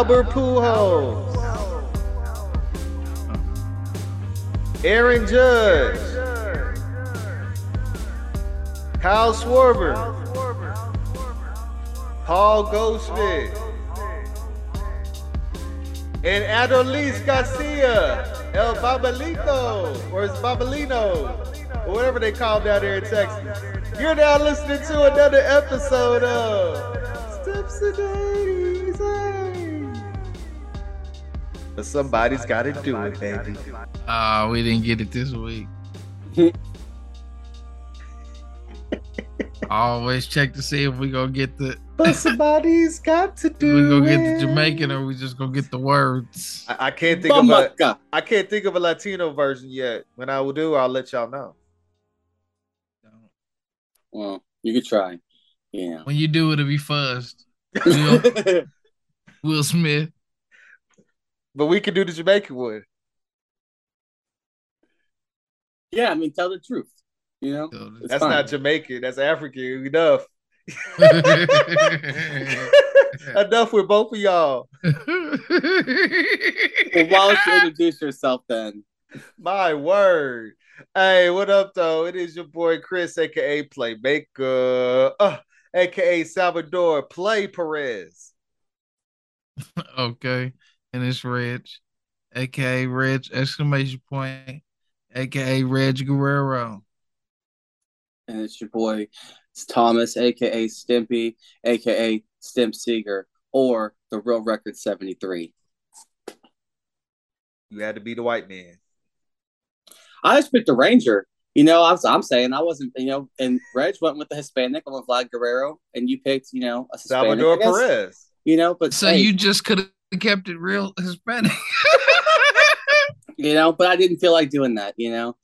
Albert Pujols. Aaron Judge. Kyle Schwarber. Paul Goldschmidt. And Adolis Garcia. El Babalito. Or it's Babalino. Or whatever they call down there in Texas. You're now listening to another episode of Steps Days. But somebody's got to do it, baby. Ah, we didn't get it this week. Always check to see if we gonna get the But somebody's got to do. It. we do gonna it. get the Jamaican or we just gonna get the words. I, I can't think of a, I can't think of a Latino version yet. When I will do, I'll let y'all know. Well, you could try. Yeah. When you do it'll be fuzzed. Will, Will Smith. But we can do the Jamaican one. yeah, I mean, tell the truth. You know, That's fine. not Jamaican. That's African enough. enough with both of y'all. Well, why don't you introduce yourself then? My word. Hey, what up, though? It is your boy Chris, aka Playmaker, uh, aka Salvador Play Perez. okay. And it's Reg, aka Reg exclamation point, aka Reg Guerrero. And it's your boy it's Thomas, aka Stimpy, aka Stimp Seager, or the Real Record 73. You had to be the white man. I just picked the Ranger. You know, I was, I'm saying I wasn't, you know, and Reg went with the Hispanic. I went Vlad Guerrero, and you picked, you know, a Hispanic, Salvador Perez. You know, but So hey, you just could have kept it real Hispanic. you know, but I didn't feel like doing that. You know,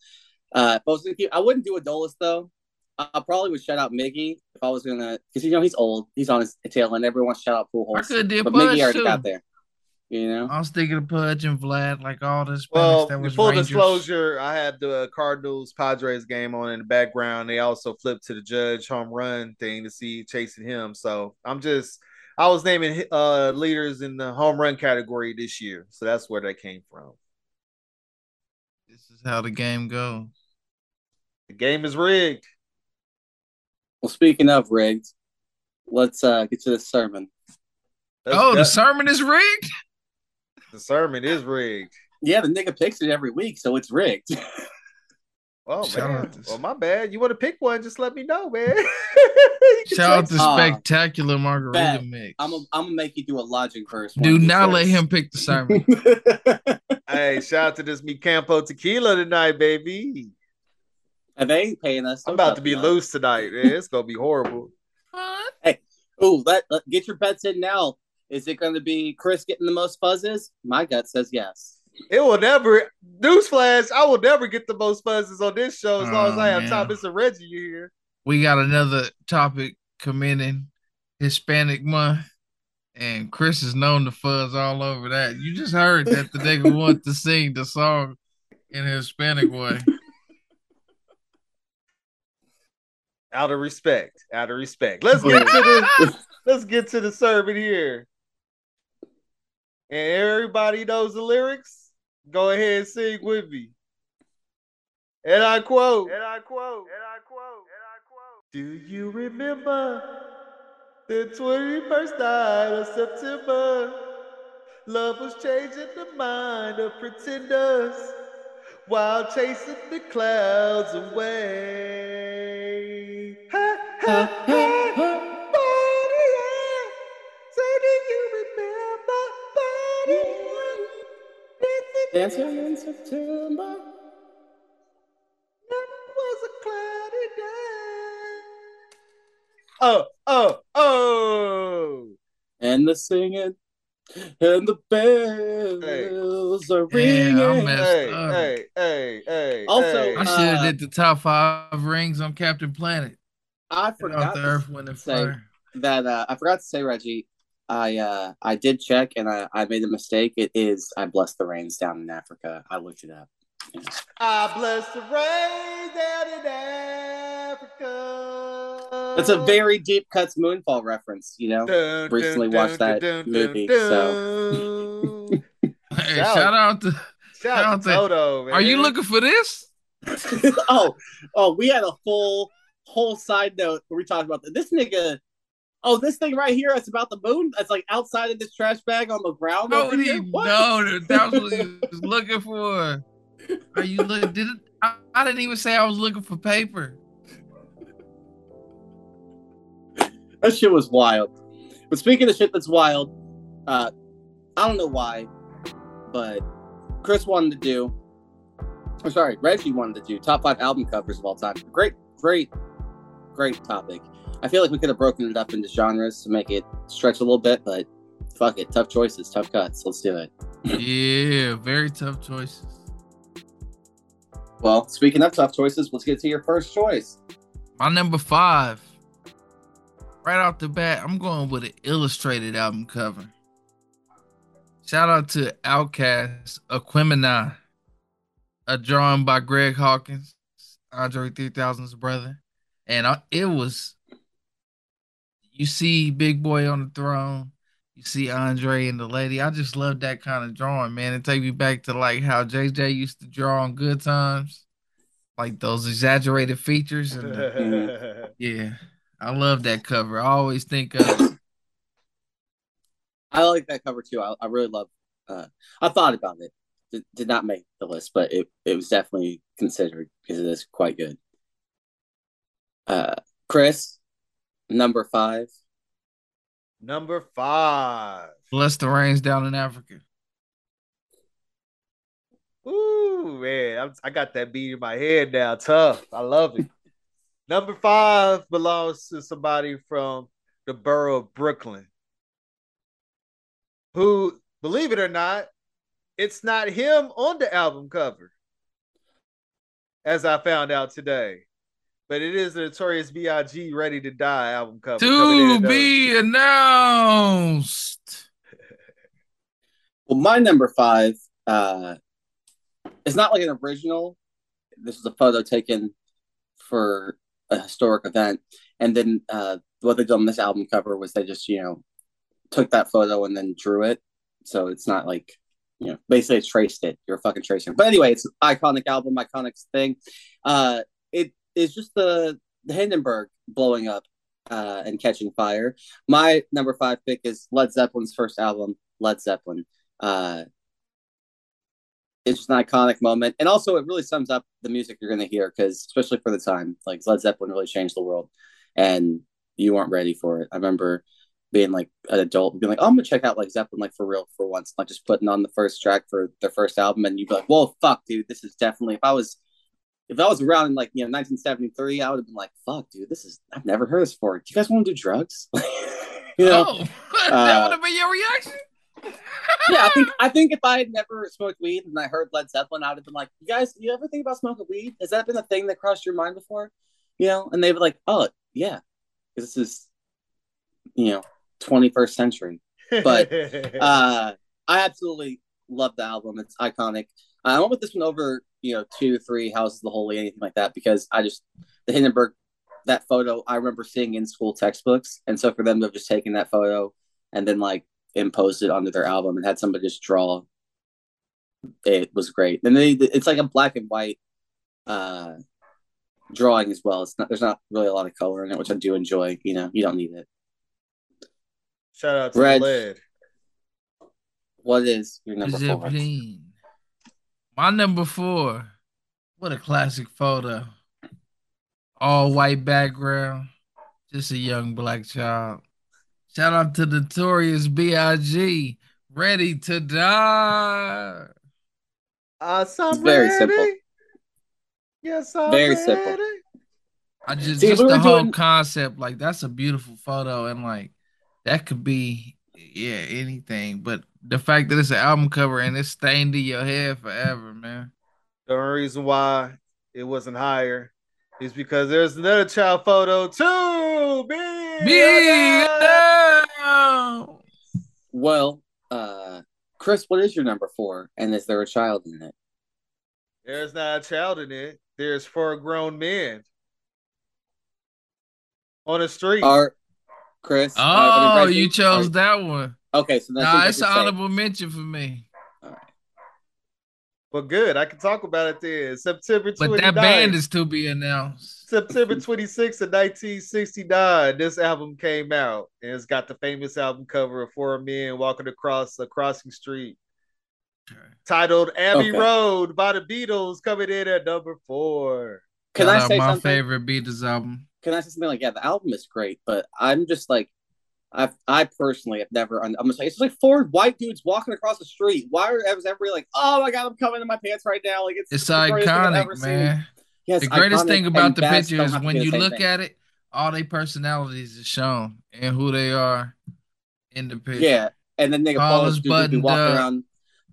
uh, I was gonna keep, I wouldn't do Adolis though. I, I probably would shout out Miggy if I was gonna, because you know he's old, he's on his tail and Everyone wants to shout out I Pujols, could did but Pudge Miggy already too. got there. You know, I was thinking of Pudge and Vlad, like all the Hispanics Well, that was full Rangers. disclosure, I had the Cardinals Padres game on in the background. They also flipped to the Judge home run thing to see chasing him. So I'm just, I was naming uh leaders in the home run category this year. So that's where that came from. This is how the game goes. The game is rigged. well, speaking of rigged, let's uh get to the sermon. Let's oh, go. the sermon is rigged. the sermon is rigged. Yeah, the nigga picks it every week, so it's rigged. Oh man. out Well, my bad. You want to pick one? Just let me know, man. You can Shout out to Ah, spectacular margarita bet. mix. I'm gonna I'm gonna make you do a logic verse. Do of these not let him pick the sermon. Hey, shout out to this Mi Campo tequila tonight, baby. and they ain't paying us. I'm about to be them loose tonight, man. It's gonna be horrible. hey, Ooh, let, let- get your bets in now. Is it going to be Chris getting the most fuzzes? My gut says yes. It will never newsflash. I will never get the most buzzes on this show as long as Oh, I have man. Thomas and Reggie here. We got another topic commending Hispanic month, and Chris is known to fuzz all over that. You just heard that the nigga want to sing the song in a Hispanic way. Out of respect, out of respect. Let's get to the let's get to the sermon here. And everybody knows the lyrics. Go ahead and sing with me. And I quote. And I quote. And I quote. Do you remember the 21st night of September? Love was changing the mind of pretenders while chasing the clouds away. Ha, ha, ha? Dancing in September. Oh, oh, oh. And the singing. And the bells are ringing. Damn, I Hey, up. hey, hey, hey. Also, hey. I should have Uh, did the top five rings on Captain Planet. I forgot the Earth, Wind, and say Fire. that uh, I forgot to say, Reggie. I uh, I did check and I, I made a mistake. It is I bless the rains down in Africa. I looked it up. I bless the rain down in Africa. It's a very deep cuts Moonfall reference, you know. Dun, recently dun, watched dun, that dun, movie, dun, dun. Hey, Shout- shout out to. Shout out to Toto, man. Are you looking for this? oh, oh, we had a full whole side note where we talked about this nigga. Oh, this thing right here, it's about the moon. It's like outside of this trash bag on the ground. No, over he. What? no, that- that was what he was looking for. Are you look? Did it? I, I didn't even say I was looking for paper. That shit was wild. But speaking of shit that's wild, uh, I don't know why, but Chris wanted to do. I'm sorry, Reggie wanted to do top five album covers of all time. Great, great, great topic. I feel like we could have broken it up into genres to make it stretch a little bit, but fuck it, tough choices, tough cuts. Let's do it. Yeah, very tough choices. Well, speaking of tough choices, let's get to your first choice. My number five, right off the bat, I'm going with an illustrated album cover. Shout out to OutKast Aquemini, a drawing by Greg Hawkins, Andre 3000's brother. And I, it was, you see Big Boi on the throne, you see Andre and the lady. I just love that kind of drawing, man. It take me back to like how JJ used to draw on Good Times, like those exaggerated features and the, yeah, I love that cover. I always think of I like that cover too. I, I really love. Uh, I thought about it. Did, did not make the list, but it, it was definitely considered because it is quite good. Uh, Chris, number five. Number five. Bless the Rains down in Africa. Ooh, man. I'm, I got that beat in my head now. Tough. I love it. Number five belongs to somebody from the borough of Brooklyn who, believe it or not, it's not him on the album cover, as I found out today. But it is the Notorious B.I.G. Ready to Die album cover. To be announced. Well, my number five. Uh, it's not like an original. This is a photo taken for a historic event, and then uh, what they did on this album cover was they just you know took that photo and then drew it. So it's not like you know basically it's traced it. You're fucking tracer. But anyway, it's iconic album, iconic thing. Uh, it is just the the Hindenburg blowing up uh, and catching fire. My number five pick is Led Zeppelin's first album, Led Zeppelin. Uh, it's just an iconic moment, and also it really sums up the music you're going to hear because, especially for the time, like Led Zeppelin really changed the world, and you weren't ready for it. I remember being like an adult, being like, "Oh, I'm gonna check out like Zeppelin like for real for once," like just putting on the first track for their first album, and you'd be like, "Whoa, fuck, dude, this is definitely." If I was if I was around in like you know 1973, I would have been like, "Fuck, dude, this is I've never heard this before. Do you guys want to do drugs?" you know? oh, that uh, would have been your reaction. Yeah, I think I think if I had never smoked weed and I heard Led Zeppelin, I would have been like, "You guys, you ever think about smoking weed? Has that been a thing that crossed your mind before?" You know, and they were like, "Oh, yeah, this is, you know, 21st century." but, Uh, I absolutely love the album. It's iconic. I went with this one over, you know, two, three, Houses of the Holy, anything like that, because I just the Hindenburg that photo I remember seeing in school textbooks, and so for them to have just taken that photo and then like imposed it onto their album and had somebody just draw, it was great. And they, it's like a black and white uh drawing as well. It's not there's not really a lot of color in it, which I do enjoy. You know, you don't need it. Shout out to Reg. Led. What is your number four? My number four. What a classic photo. All white background. Just a young black child. Shout out to Notorious B.I.G. Ready to die. Uh, so It's very ready. simple. Yes, I'm Very ready. simple. I just See, just we the whole doing- concept, like that's a beautiful photo, and like that could be yeah anything. But the fact that it's an album cover and it's stained in your head forever, man. The only reason why it wasn't higher is because there's another child photo too. Big. Down. Well, uh, Chris, what is your number four? And is there a child in it? There's not a child in it. There's four grown men. on the street. Art, Chris. Oh, uh, I mean, you chose Art. that one. Okay, so that's Nah, it's an honorable mention for me. Well, good. I can talk about it then. September 29th. But that band is to be announced. September 26th of 1969, this album came out. And it's got the famous album cover of four men walking across a crossing street titled Abbey Okay. Road by the Beatles coming in at number four. Can Shout I say my something? favorite Beatles album? Can I say something like, yeah, the album is great, but I'm just like, I I personally have never. I'm gonna say it's just like four white dudes walking across the street. Why are was everybody like, oh my god, I'm coming in my pants right now? Like it's It's the greatest thing iconic, seen. man. Yes, the greatest iconic thing about the picture is when you look thing. at it, all their personalities is shown and who they are in the picture. Yeah, and then nigga Paul Paul is dude be walking up. around.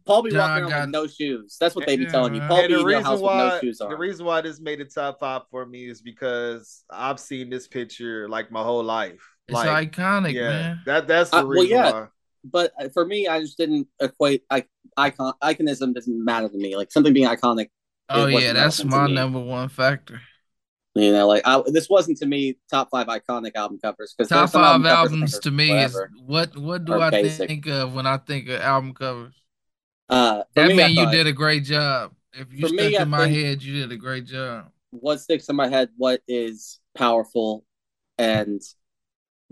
Paul be John walking around with no shoes. That's what they be Yeah, telling you. Paul and be the in your reason house with no shoes on. the reason why this made the top five for me is because I've seen this picture like my whole life. It's like, iconic, yeah, man. that that's the Uh, well, yeah. why. but uh, for me, I just didn't equate like icon iconism doesn't matter to me. Like something being iconic, Oh yeah, that's my number one factor. you know, like I, this wasn't to me top five iconic album covers because Top five album covers albums to me whatever. is what what do I basic. think of when I think of album covers? Uh, That me, I mean you did a great job. If you For stuck me, I in my head, you did a great job. what sticks in my head, what is powerful, and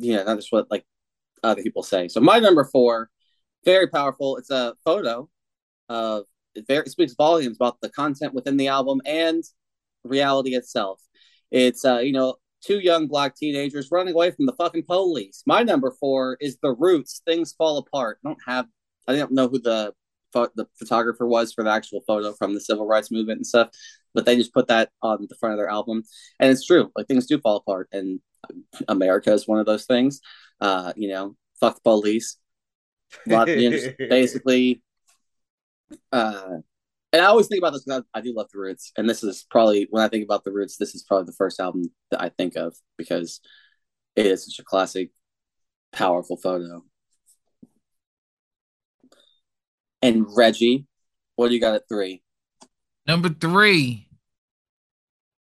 you know, not just what like other people say. So my number four, very powerful. It's a photo of it very it speaks volumes about the content within the album and reality itself. It's uh, you know, two young black teenagers running away from the fucking police. My number four is the Roots. Things fall apart. I don't have. I don't know who the the photographer was for the actual photo from the civil rights movement and stuff, but they just put that on the front of their album, and it's true. Like things do fall apart, and America is one of those things. Uh, you know, fuck the police. A lot, you know, just basically. Uh, and I always think about this because I, I do love the Roots, and this is probably when I think about the Roots, this is probably the first album that I think of because it is such a classic, powerful photo. And Reggie, what do you got at three? Number three,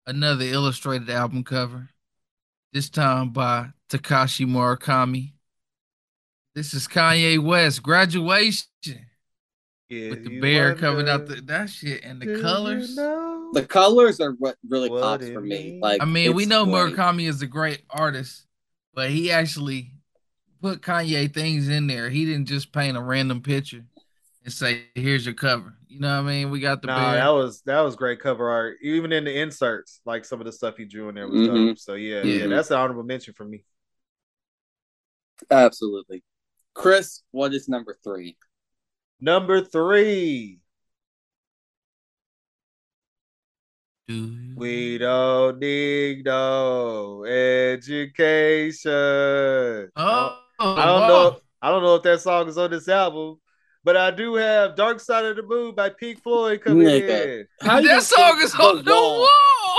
another illustrated album cover. This time by Takashi Murakami. This is Kanye West graduation Yeah, with the bear coming out the that shit and do the you colors. know? The colors are what really What pops for me. Like I mean, we know great. Murakami is a great artist, but he actually put Kanye things in there. He didn't just paint a random picture and say, "Here's your cover." You know what I mean? We got the Nah, bear. that was that was great cover art. Even in the inserts, like some of the stuff he drew in there was Mhm. dope. So yeah, yeah, Mhm. that's an honorable mention for me. Absolutely. Chris, what is number three? Number three, we don't need no education. Oh, I don't wow. know. I don't know if that song is on this album, but I do have "Dark Side of the Moon" by Pink Floyd coming Nigga. in. How you that song sing is on the wall.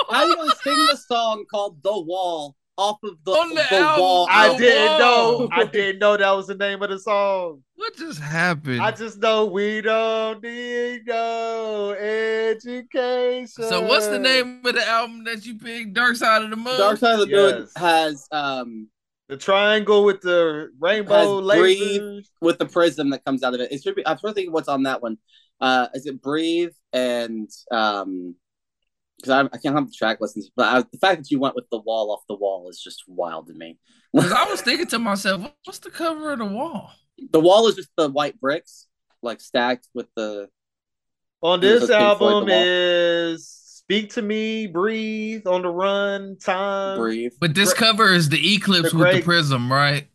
How you gonna sing the song called "The Wall" off of the, On the album. wall? I Oh, didn't whoa. know. I didn't know that was the name of the song. What just happened? I just know we don't need no education. so what's the name of the album that you picked? Dark Side of the Moon. Dark Side of the Moon Yes. has um The triangle with the rainbow lasers. with the prism that comes out of it. It should be. I'm trying to think what's on that one. Uh, is it breathe and um? Because I, I can't have the track listens, but I, the fact that you went with the wall off the wall is just wild to me. Because I was thinking to myself, what's the cover of the wall? The wall is just the white bricks, like stacked with the. On this a Pink Floyd album is "Speak to Me," "Breathe," "On the Run," "Time." breathe. But this Gra- cover is the eclipse the with the prism, right?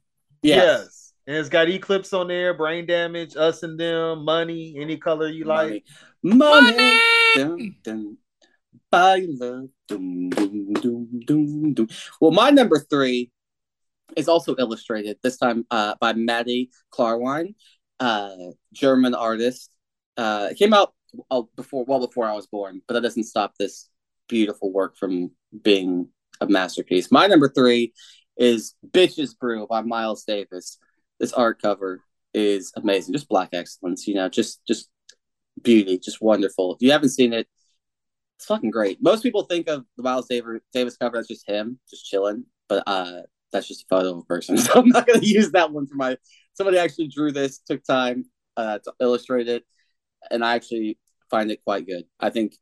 Yes. And it's got Eclipse on there, Brain Damage, Us and Them, Money, any color you like. Money. Money. Money. Dun, dun. Buy love. Dum, dum, dum, dum, dum. Well, my number three is also illustrated, this time uh, by Mati Klarwein, uh, German artist. Uh, it came out before, well before I was born, but that doesn't stop this beautiful work from being a masterpiece. My number three is Bitches Brew by Miles Davis. This art cover is amazing, just black excellence, you know, just just beauty, just wonderful. If you haven't seen it, it's fucking great. Most people think of the Miles Davis, Davis cover as just him, just chilling. but uh, that's just a photo of a person, so I'm not gonna use that one for my. Somebody actually drew this, took time uh, to illustrate it, and I actually find it quite good. I think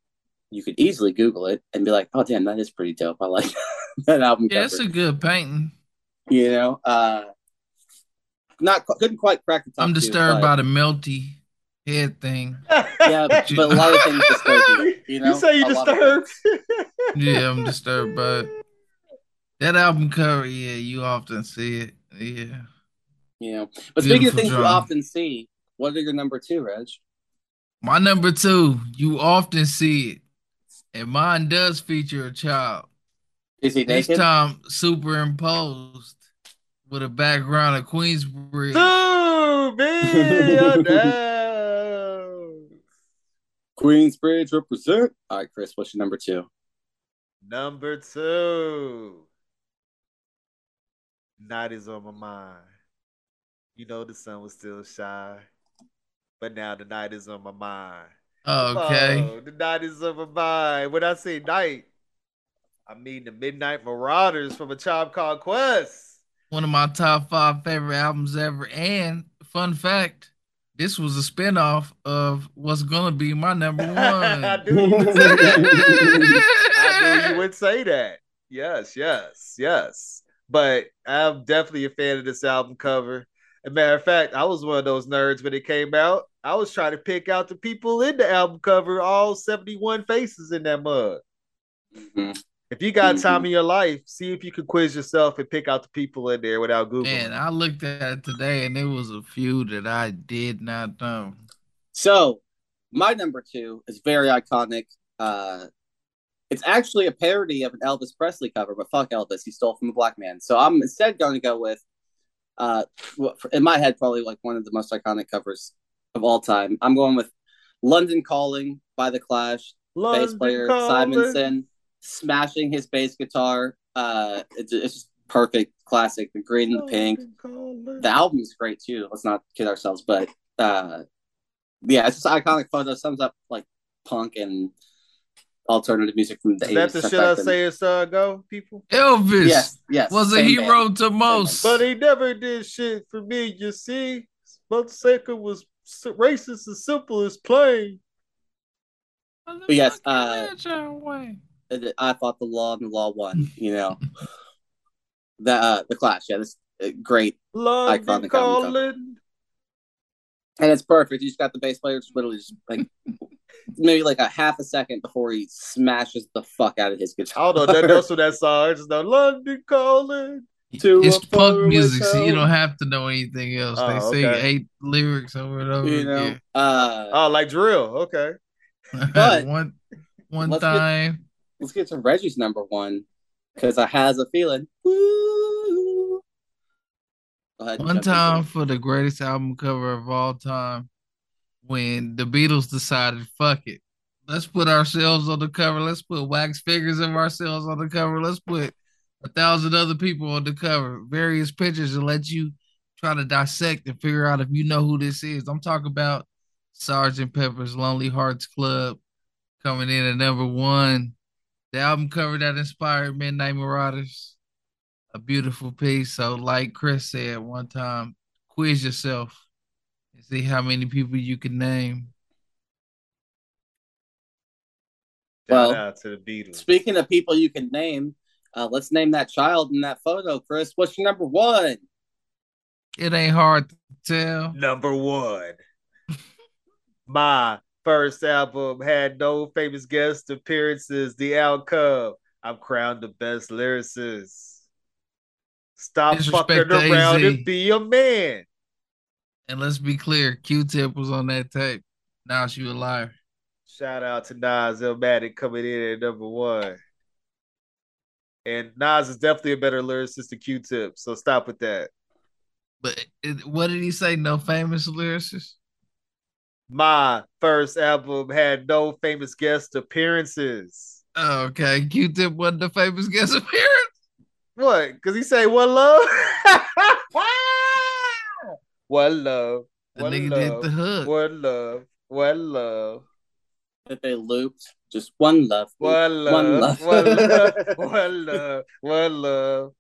you could easily Google it and be like, "Oh, damn, that is pretty dope. I like that album." Yeah, cover. it's a good painting. You know, uh, not couldn't quite crack the top. I'm two, disturbed but- by the melty head thing. Yeah, but a lot of things disturb you. You, know? say you A disturbed? Yeah, I'm disturbed by it. That album cover, yeah, you often see it. Yeah. You know, but speaking of Beautiful things you often see, what are your number two, Reg? My number two, you often see it. And mine does feature a child. Is he This naked? time superimposed with a background of Queensbridge. To be announced. Queensbridge represent. All right, Chris, what's your number two? Number two. Night is on my mind. You know the sun was still shy, but now the night is on my mind. Okay. Oh, the night is on my mind. When I say night, I mean the Midnight Marauders from a Tribe Called Quest. One of my top five favorite albums ever. And fun fact, this was a spinoff of what's gonna be my number I one. knew you would say that. I knew you would say that. Yes, yes, yes. But I'm definitely a fan of this album cover. As a matter of fact, I was one of those nerds when it came out. I was trying to pick out the people in the album cover, all 71 faces in that mug. Mhm. If you got time in your life, see if you can quiz yourself and pick out the people in there without Googling. Man, I looked at it today and there was a few that I did not know. So, my number two is very iconic. Uh, it's actually a parody of an Elvis Presley cover, but fuck Elvis, he stole from a black man. So I'm instead going to go with, uh, in my head, probably like one of the most iconic covers of all time. I'm going with "London Calling" by the Clash. bass player calling. Simonon smashing his bass guitar. Uh, it's, it's just perfect, classic. The green and the pink. Calling. The album's great too. Let's not kid ourselves, but uh, yeah, it's just an iconic photo. Sums up like punk and alternative music from the Is that the shit I say it's uh go, people? Elvis Yes, yes. was a same hero band. to most. But he never did shit for me, you see. But second was s- racist as simple as plain. But yes, uh, uh, I fought the law and the law won. You know, the uh, the Clash. Yeah, this uh, great, London Iconic album calling. And it's perfect. You just got the bass player just literally just like maybe like a half a second before he smashes the fuck out of his guitar. I guitar. don't know nothing else with that song. I just know London calling. To it's a punk faraway music, so you don't have to know anything else. they Oh, sing okay. eight lyrics over and over You know, again. uh, Oh, like drill. Okay. But- one one Let's get- time. let's get to Reggie's number one because I has a feeling. Woo. One time for the greatest album cover of all time, when the Beatles decided, fuck it, let's put ourselves on the cover. Let's put wax figures of ourselves on the cover. Let's put a thousand other people on the cover, various pictures, and let you try to dissect and figure out if you know who this is. I'm talking about Sergeant Pepper's Lonely Hearts Club coming in at number one. The album cover that inspired Midnight Marauders a beautiful piece. So, like Chris said one time, quiz yourself and see how many people you can name. Well, Shout out to the Beatles. Speaking of people you can name, uh, let's name that child in that photo, Chris. What's your number one? It ain't hard to tell. Number one. My first album had no famous guest appearances. The outcome. I'm crowned the best lyricist. Stop fucking around and be a man. And let's be clear, Q-Tip was on that tape. Now she a liar. Shout out to Nas Illmatic coming in at number one. And Nas is definitely a better lyricist than Q-Tip, so stop with that. But it, what did he say? No famous lyricists? My first album had no famous guest appearances. Oh, okay. Q-Tip wasn't the famous guest appearance. What? Because he say one love? one love. The One nigga love. did the hook. One love. One love. That they looped just one love. One love. One love. One love. One love. One love.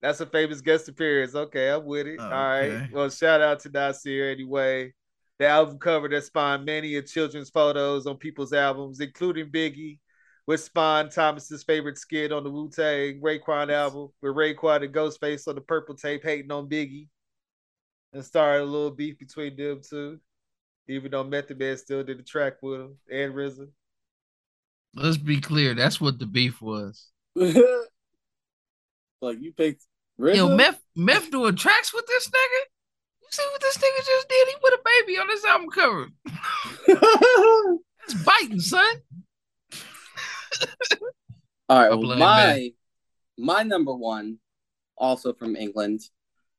That's a famous guest appearance. Okay, I'm with it. All right. Okay. Well, shout out to Nasir anyway. The album cover that spawned many of children's photos on people's albums, including Biggie, which spawned Thomas's favorite skit on the Wu Tang Raekwon album, with Raekwon and Ghostface on the purple tape hating on Biggie, and started a little beef between them two. Even though Method Man still did the track with him and RZA. Let's be clear. That's what the beef was. like you picked RZA? Yo, Meth, Meth doing tracks with this nigga. You see what this nigga just did? He put a baby on his album cover. That's biting, son. All right, well, blame my my number one, also from England.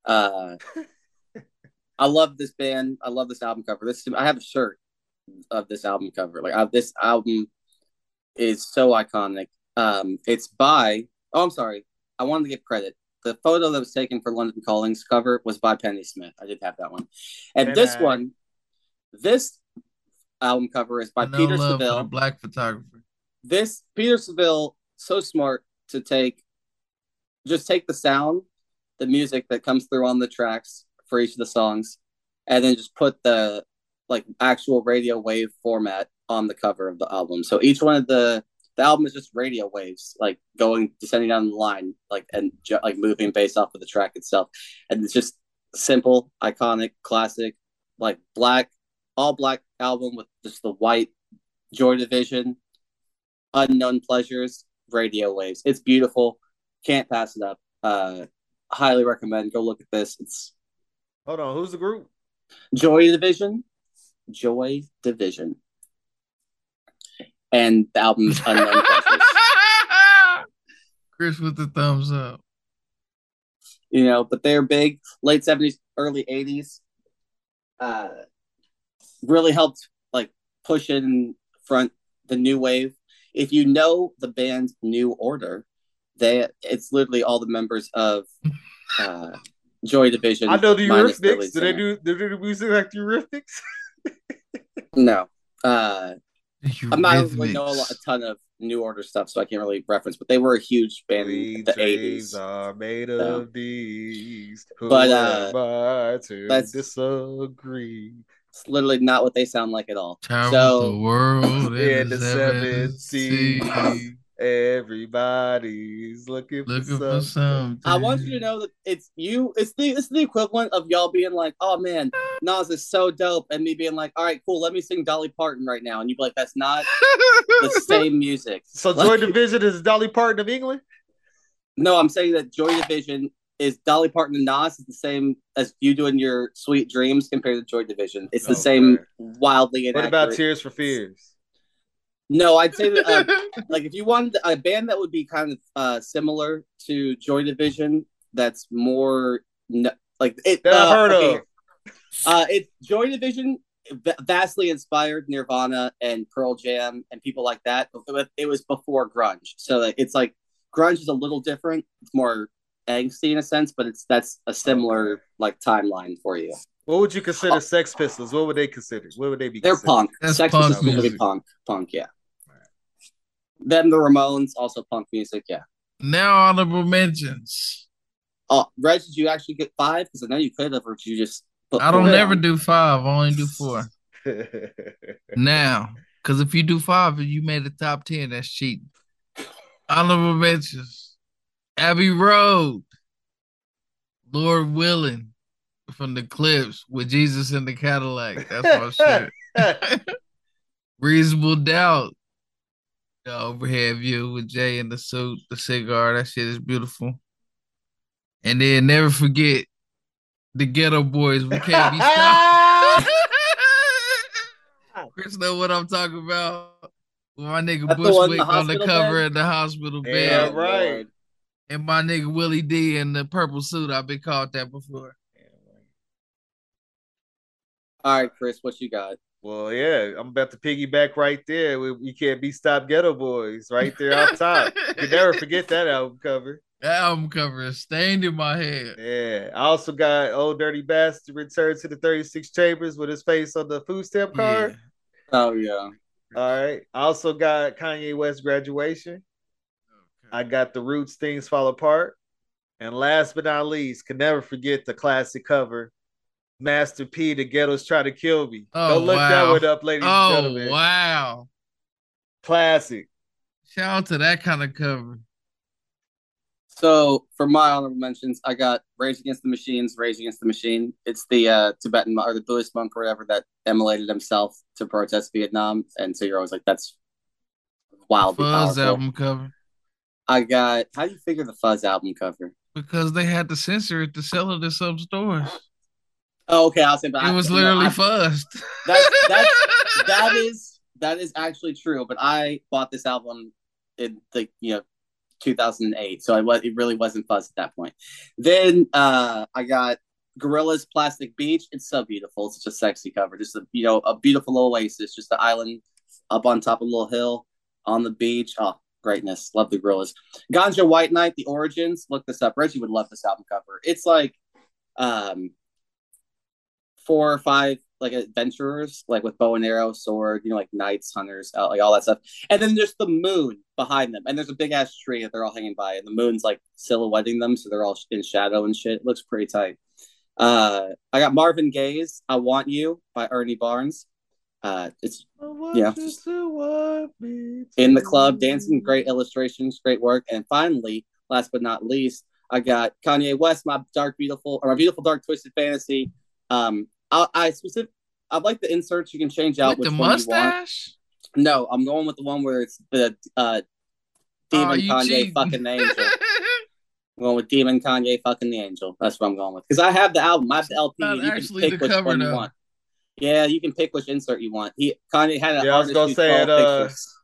Uh, I love this band. I love this album cover. This I have a shirt of this album cover. Like I, this album is so iconic. Um, it's by. Oh, I'm sorry. I wanted to give credit. The photo that was taken for London Calling's cover was by Pennie Smith. I did have that one, and this Penny. one, this album cover is by no Peter love for Saville the black photographer. This Peter Saville so smart to take just take the sound, the music that comes through on the tracks for each of the songs, and then just put the like actual radio wave format on the cover of the album. So each one of the the album is just radio waves, like going descending down the line, like and ju- like moving based off of the track itself, and it's just simple, iconic, classic, like black, all black album with just the white Joy Division, unknown pleasures, radio waves. It's beautiful. Can't pass it up. Uh, highly recommend. Go look at this. It's Hold on, who's the group? Joy Division. Joy Division. And the album is Unknown Pleasures. Chris with the thumbs up. You know, but they're big, late 70s, early 80s. Uh, really helped like push in front the new wave. If you know the band New Order, they it's literally all the members of uh, Joy Division. I know the minus the Eurythmics. lead Do they do, do they do music like the Eurythmics? No. Uh, I'm not really know a, lot, a ton of New Order stuff, so I can't really reference. But they were a huge band We in the '80s. are made So. of these. Who But, uh, am I to that's- disagree? It's literally not what they sound like at all. Travel So- the world In in the the seven seven seas, seas. everybody's looking for Looking for something. something. I want you to know that it's you. It's the it's the equivalent of y'all being like, "Oh man, Nas is so dope," and me being like, "All right, cool, let me sing Dolly Parton right now," and you'd be like, "That's not the same music." So Joy Division is Dolly Parton of England. No, I'm saying that Joy Division is Dolly Parton and Nas is the same as you doing your Sweet Dreams compared to Joy Division. It's the Okay. same wildly What about Tears for Fears? No, I'd say that uh, like if you wanted a band that would be kind of uh, similar to Joy Division, that's more n- like it. That uh, heard okay, of. Uh, it's Joy Division vastly inspired Nirvana and Pearl Jam and people like that. But it was before grunge, so like, it's like grunge is a little different. It's more angsty in a sense, but it's that's a similar like timeline for you. What would you consider Sex Pistols? What would they consider? What would they be? They're considered? punk. That's Sex punk is specifically music. punk. Punk, yeah. Then the Ramones, also punk music, yeah. Now honorable mentions. Oh, Reg, did you actually get five? Because I know you could have, or did you just? Put I don't ever never do five. I only do four. Now, because if you do five and you made the top ten, that's cheating. Honorable mentions: Abbey Road, Lord Willing from the Clipse with Jesus in the Cadillac. That's my shit. Reasonable Doubt, the overhead view with Jay in the suit, the cigar. That shit is beautiful. And then never forget the Geto Boys. We can't be stopped. Chris know what I'm talking about. With my nigga That's the one Bushwick the on the cover bed? of the hospital bed, Oh, right. Lord. and my nigga Willie D in the purple suit. I've been called that before. All right, Chris, what you got? Well, yeah, I'm about to piggyback right there. We, we can't be stopped, Geto Boys, right there on top. You can never forget that album cover. That album cover is stained in my head. Yeah, I also got Ol' Dirty Bastard return to the 36 Chambers with his face on the food stamp card. Yeah. Oh yeah. All right. I also got Kanye West graduation. I got the Roots Things Fall Apart. And last but not least, can never forget the classic cover. Master P, the ghettos try to kill me. Oh, Go look wow. that one up, ladies and Oh gentlemen. wow! Classic. Shout out to that kind of cover. So for my honorable mentions, I got Rage Against the Machines, Rage Against the Machine. It's the uh, Tibetan or the Buddhist monk or whatever that immolated himself to protest Vietnam, and so you're always like, that's wild. Fuzz album cover I got. How do you figure the Fuzz album cover? because they had to censor it to sell it in some stores. Oh, okay. I'll say, but It I- was literally I- fuzzed. That's that's that is that is actually true. But I bought this album in the you know 2008, so I was it really wasn't fuzz at that point. Then uh I got Gorillaz Plastic Beach. It's so beautiful. It's such a sexy cover. Just a you know a beautiful oasis, just the island up on top of a little hill on the beach. Oh, greatness. Love the Gorillaz. Ganja White Night, The Origins. Look this up. Reggie would love this album cover. It's like um four or five like adventurers, like with bow and arrow, sword, you know, like knights, hunters, uh, like all that stuff. And then there's the moon behind them, and there's a big ass tree that they're all hanging by, and the moon's like silhouetting them, so they're all in shadow and shit. It looks pretty tight. Uh, I got Marvin Gaye's "I Want You" by Ernie Barnes. Uh, it's Yeah. in the club, dancing, great illustrations, great work. And finally, last but not least, I got Kanye West, my dark, beautiful, or my beautiful, dark, twisted fantasy. Um, I, I specific, I like the inserts. You can change out With which the one you want. mustache? No, I'm going with the one where it's the uh, Demon Oh, Kanye cheating. fucking angel. I'm going with Demon Kanye fucking the angel. That's what I'm going with because I have the album. I have the LP. Not You can pick the which cover, one you want. Yeah, you can pick which insert you want. He Kanye had a Yeah, I was gonna say it, uh, pictures.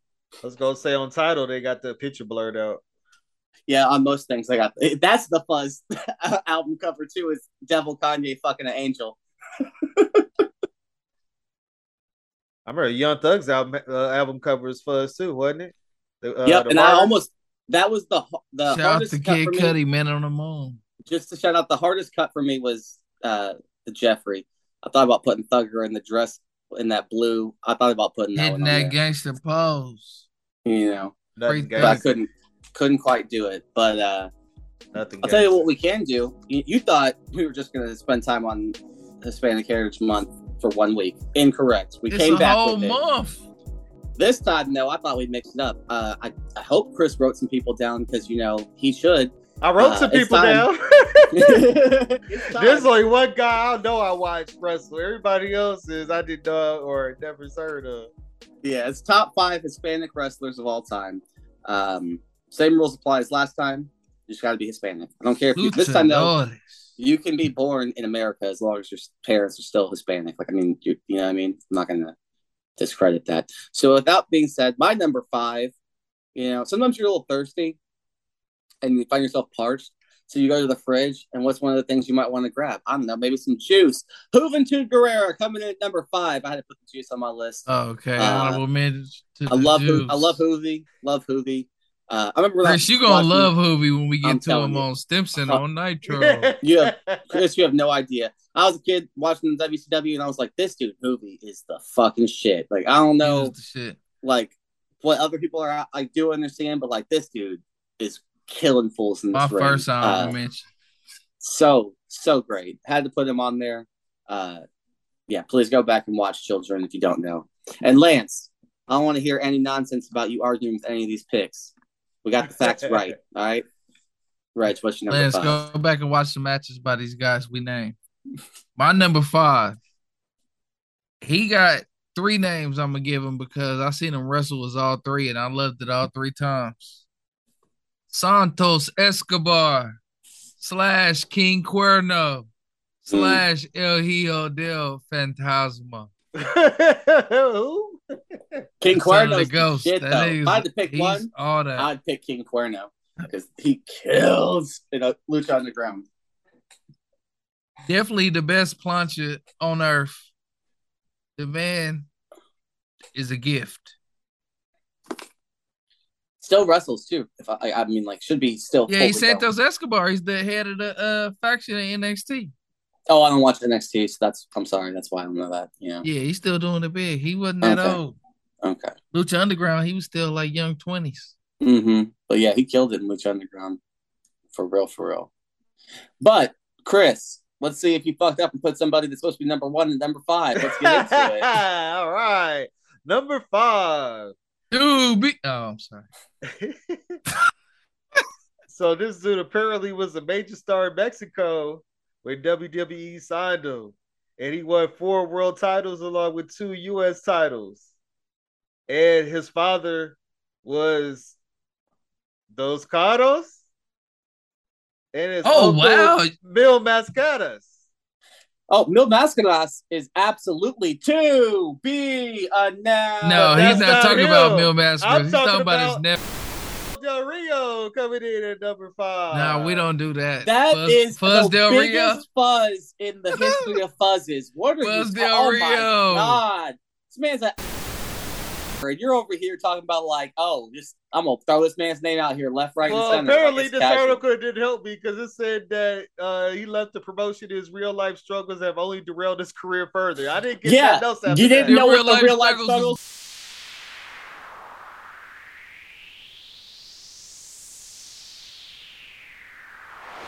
I was gonna say on title they got the picture blurred out. Yeah, on most things I got. That's the fuzz album cover too. Is Devil Kanye fucking an angel? I remember Young Thug's album uh, album cover is fuzz too, wasn't it? The, uh, yep, the and I almost that was the the Shout out hardest to cut Kid for me. Cudi, Man on the Moon. Just to shout out, the hardest cut for me was uh the Jeffery. I thought about putting Thugger in the dress in that blue. I thought about putting that Hitting one on that gangster pose. You know, nothing Great but I couldn't couldn't quite do it. But uh nothing. I'll tell you what we can do. You, you thought we were just gonna spend time on Hispanic Heritage Month for one week. Incorrect. We It's came a back whole with it. month. This time, no, I thought we'd mix it up. Uh, I, I hope Chris wrote some people down because, you know, he should. I wrote uh, some people time. down. It's time. There's only one guy I know I watch wrestle. Everybody else is I didn't know or never heard of. yeah, it's top five Hispanic wrestlers of all time. Um, same rules apply as last time. You just got to be Hispanic. I don't care if you, this time, though, you can be born in America as long as your parents are still Hispanic. Like, I mean, you, you know what I mean? I'm not going to discredit that. So, with that being said, my number five, you know, sometimes you're a little thirsty and you find yourself parched. So you go to the fridge, and what's one of the things you might want to grab? I don't know, maybe some juice. Juventud Guerrera coming in at number five. I had to put the juice on my list. Oh, okay, Uh, honorable mentions to I the love. Ho- I love Juvi. Love Juvi. Uh, I remember Chris, you gonna watching- love Juvi when we I'm get to telling him you. on Stimson Uh, on Nitro. Yeah. Chris, you have no idea. I was a kid watching the WCW, and I was like, "This dude, Juvi, is the fucking shit." Like, I don't know, the shit. like what other people are out- like doing their seeing, but like this dude is killing fools in this My ring. first honorable Uh, mention. so so great. Had to put him on there. Uh, yeah, please go back and watch Children if you don't know. And Lance, I don't want to hear any nonsense about you arguing with any of these picks. We got the facts right. All right, Reg, what's your number Let's five? go back and watch the matches by these guys we named. My number five, he got three names I'm gonna give him because I seen him wrestle with all three and I loved it all three times. Santos Escobar slash King Cuerno slash El Hijo del Fantasma. Who? King the Ghost. shit That though. If I had to pick one, all that. I'd pick King Cuerno because he kills in a Lucha Underground. Definitely the best plancha on earth. The man is a gift. Still wrestles too. If I, I- I mean, like, should be still. Yeah, he's fully going. Santos Escobar. He's the head of the uh, faction in NXT. Oh, I don't watch NXT, so that's. I'm sorry, that's why I don't know that. Yeah. Yeah, he's still doing it big. He wasn't that Okay. old. Okay. Lucha Underground, he was still like young twenties. Mm-hmm. But yeah, he killed it in Lucha Underground. For real, for real. But Chris, let's see if you fucked up and put somebody that's supposed to be number one and number five. Let's get into it. All right. Number five. Dude, be- oh, I'm sorry. so this dude apparently was a major star in Mexico when WWE signed him. And he won four world titles along with two US titles. And his father was Dos Caras. And his Oh, wow. Mil Mascaras. Oh, Mil Mascaras is absolutely to be announced. No, he's not, talking about Mil. I'm He's talking about, his nephew. Del Rio coming in at number five. No, we don't do that. That Fuzz, is Fuzz the Del biggest Rio. fuzz in the history of fuzzes. What are Fuzz you? Del oh Rio. my god, this man's a. And you're over here talking about like, oh, just I'm gonna throw this man's name out here, left, right, Well, and center. apparently like this casual. article didn't help me because it said that uh, he left the promotion. His real life struggles have only derailed his career further. I didn't get Yeah, that else after you didn't that. know Real what the life real life struggles struggles. is-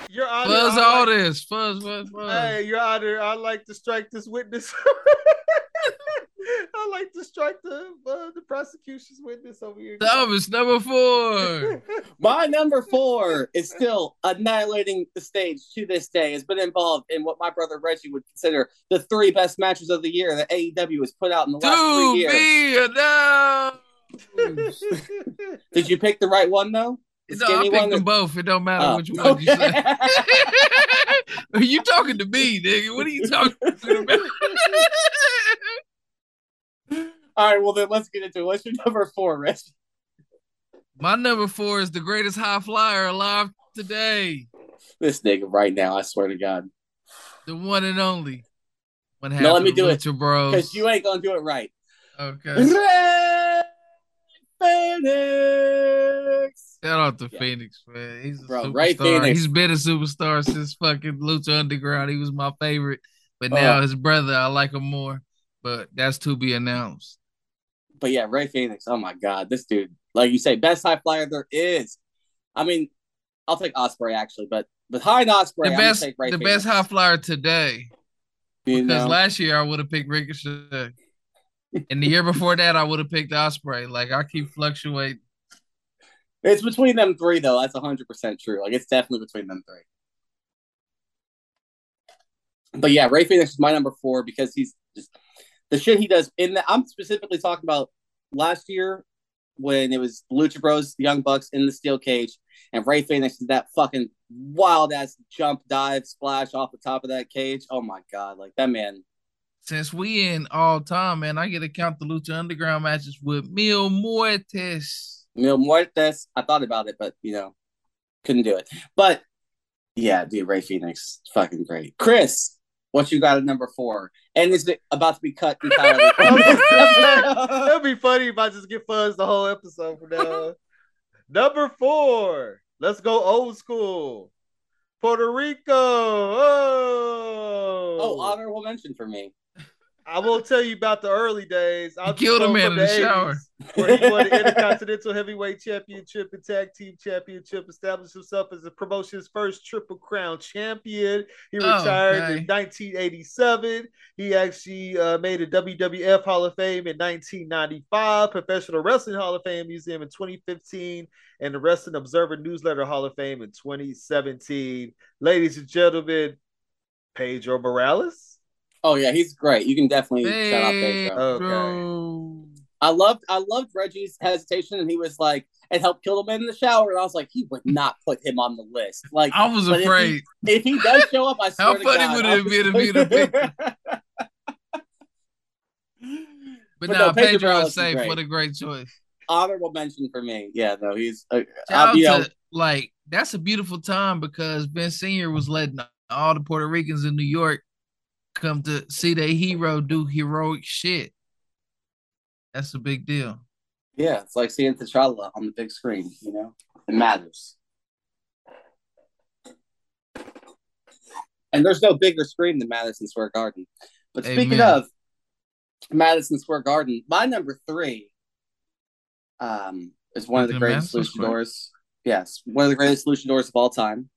You're out Fuzz I all like, this. Fuzz, fuzz, fuzz. Hey, you're out there. I like to strike this witness. I like to strike the uh, the prosecution's witness over here. Thomas, number four. My number four is still annihilating the stage to this day. Has been involved in what my brother Reggie would consider the three best matches of the year that AEW has put out in the last three Dude, years. be no. Did you pick the right one though? The No, I picked one them both. It don't matter Oh, which one you say. are you talking to me, nigga? What are you talking to about? All right, well then let's get into it. What's your number four, Rich? My number four is the greatest high flyer alive today. This nigga right now, I swear to God. The one and only. One half No, let me the do it, Lucha Bros. Because you ain't gonna do it right. Okay. Red Phoenix. Shout out to Yeah. Phoenix, man. He's a Bro, superstar. Rey Fenix. He's been a superstar since fucking Lucha Underground. He was my favorite. But oh. now Oh. his brother, I like him more. But that's to be announced. But yeah, Rey Fenix. Oh my God, this dude, like you say, best high flyer there is. I mean, I'll take Osprey actually, but behind Osprey, The best, the Phoenix. best high flyer today. You Because know? last year I would have picked Ricochet. and the year before that I would have picked Osprey. Like I keep fluctuating. It's between them three, though. That's 100% true. Like, it's definitely between them three. But yeah, Rey Fenix is my number four because he's just the shit he does in the. I'm specifically talking about last year when it was Lucha Bros, the Young Bucks in the steel cage, and Rey Fenix did that fucking wild ass jump dive splash off the top of that cage. Oh my god, like that man. Since we in all time, man, I get to count the Lucha Underground matches with Mil Muertes. Mil Muertes. I thought about it, but you know, couldn't do it. But yeah, dude, Rey Fenix, fucking great. Chris, what you got at number four? And is it about to be cut entirely? That'd be funny if I just get fuzzed the whole episode from now. Number four. Let's go old school. Puerto Rico. Oh, oh, honorable mention for me. I won't tell you about the early days. I'll killed a man in the shower. 80s, Where he won the Intercontinental Heavyweight Championship and Tag Team Championship, established himself as the promotion's first Triple Crown champion. He Oh, retired okay. in 1987. He actually uh, made a WWF Hall of Fame in 1995, Professional Wrestling Hall of Fame Museum in 2015, and the Wrestling Observer Newsletter Hall of Fame in 2017. Ladies and gentlemen, Pedro Morales. Oh yeah, he's great. You can definitely shout out Pedro. Okay. bro. I loved I loved Reggie's hesitation, and he was like, "It helped kill the man in the shower." And I was like, he would not put him on the list. Like I was but if he- afraid. if he does show up, I swear How to funny God, would it be to be like- the But, But now no, Pedro Pedro is is safe. great. What a great choice. Honorable mention for me. Yeah, no, he's uh, Shout out you know, to like that's a beautiful time because Vince Senior was letting all the Puerto Ricans in New York come to see their hero do heroic shit. That's a big deal. yeah, it's like seeing T'Challa on the big screen. You know, it matters. And there's no bigger screen than Madison Square Garden. But speaking Amen. of Madison Square Garden, my number three um, is one of the greatest solution Square? luchadors. Yes, one of the greatest luchadors of all time.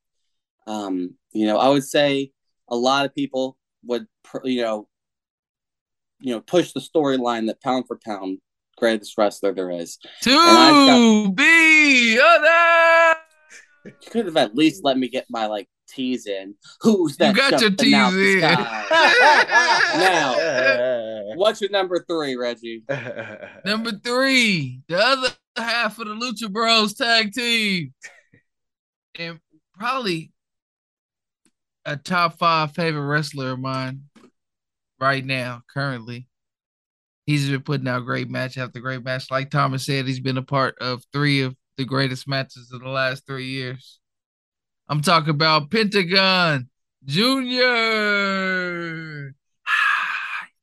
Um, you know, I would say a lot of people would, you know, you know, push the storyline that pound for pound, greatest wrestler there is. To be other. You could have at least let me get my like tease in. Who's that? You got your tease in. now, what's your number three, Reggie? Number three, the other half of the Lucha Bros tag team, and probably a top five favorite wrestler of mine right now, currently. He's been putting out great match after great match. Like Thomas said, he's been a part of three of the greatest matches of the last three years. I'm talking about Pentagon Junior.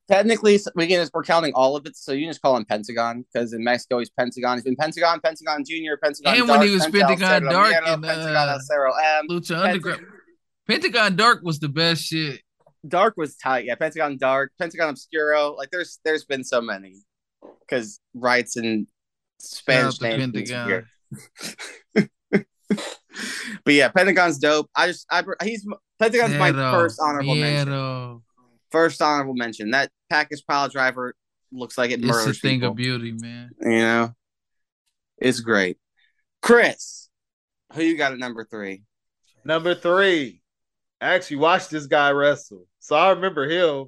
Technically, we can we're counting all of it, so you can just call him Pentagon because in Mexico he's Pentagon. He's been Pentagon, Pentagon Junior, Pentagon. And Dark, when he was Pentagon, Pentagon Dark Miero, and uh, Pentagon Acero M, Lucha Underground. Pentagon Dark was the best shit. Dark was tight. Yeah, Pentagon Dark, Pentagon Obscuro. Like there's there's been so many because rights and Spanish names. Pentagon. but yeah, Pentagon's dope. I just I he's Pentagon's my first honorable mention. First honorable mention. That package pile driver looks like it it's a thing people. of beauty, man. You know, it's great. Chris, who you got at number three? Number three. I actually watched this guy wrestle, so I remember him.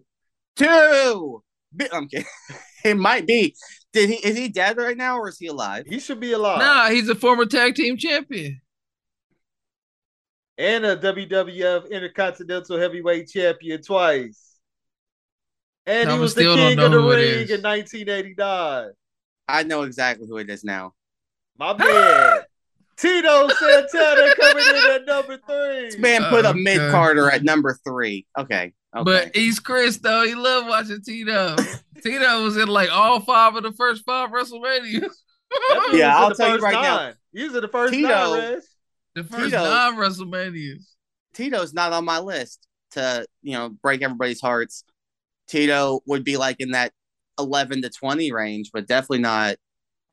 Two. I'm kidding. it might be. Did he? Is he dead right now, or is he alive? He should be alive. Nah, he's a former tag team champion and a WWF Intercontinental Heavyweight Champion twice. And he was the king of the ring in 1989. I know exactly who it is now. My man. Tito Santana coming in at number three. This man put uh, a mid carder at number three. Okay. okay. But he's Chris though. He loved watching Tito. Tito was in like all five of the first five WrestleManias. yeah, I'll tell you right nine. now. These are the first Tito, nine, The first Tito, nine WrestleManias. Tito's not on my list to, you know, break everybody's hearts. Tito would be like in that 11 to 20 range, but definitely not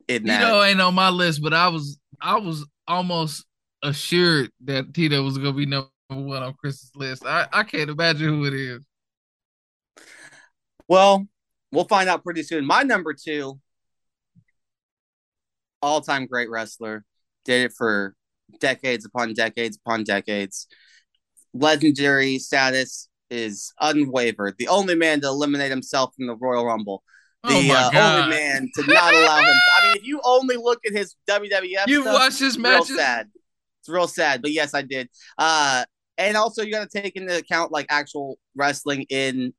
in that. Tito ain't on my list, but I was I was almost assured that Tito was gonna be number one on Chris's list. I, I can't imagine who it is. Well, we'll find out pretty soon. My number two, all time great wrestler, did it for decades upon decades upon decades. Legendary status is unwavered. The only man to eliminate himself from the Royal Rumble. The oh uh, only man to not allow him. I mean, if you only look at his WWF, you watched his matches. Real sad. It's real sad, but yes, I did. Uh, and also, you got to take into account like actual wrestling in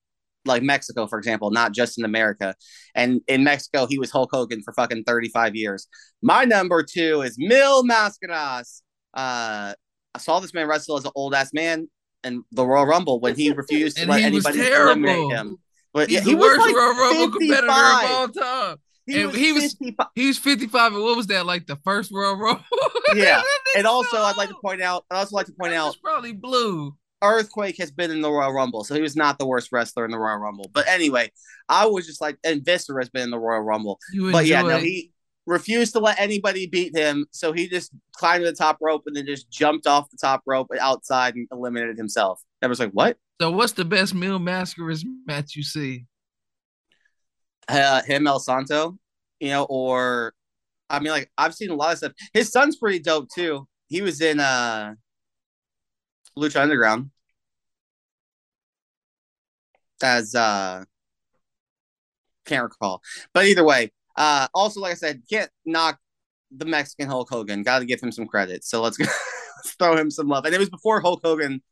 like Mexico, for example, not just in America. And in Mexico, he was Hulk Hogan for fucking 35 years. My number two is Mil Mascaras. Uh, I saw this man wrestle as an old ass man in the Royal Rumble when he refused to let anybody eliminate him. But He's yeah, he was like Royal Rumble competitor of all time. He and was he was 55. he was 55 and what was that like the first Royal Rumble? yeah. and also I'd like to point out I'd also like to point out probably blue. Earthquake has been in the Royal Rumble, so he was not the worst wrestler in the Royal Rumble. But anyway, I was just like, and Viscera has been in the Royal Rumble. You but yeah, no, he refused to let anybody beat him, so he just climbed to the top rope and then just jumped off the top rope outside and eliminated himself. I was like, what? So, what's the best Mil Mascaras match you see? Uh, him, El Santo, you know, or I mean, like I've seen a lot of stuff. His son's pretty dope too. He was in uh Lucha Underground as uh can't recall. But either way, uh also like I said, can't knock the Mexican Hulk Hogan. Got to give him some credit. So let's go let's throw him some love. And it was before Hulk Hogan,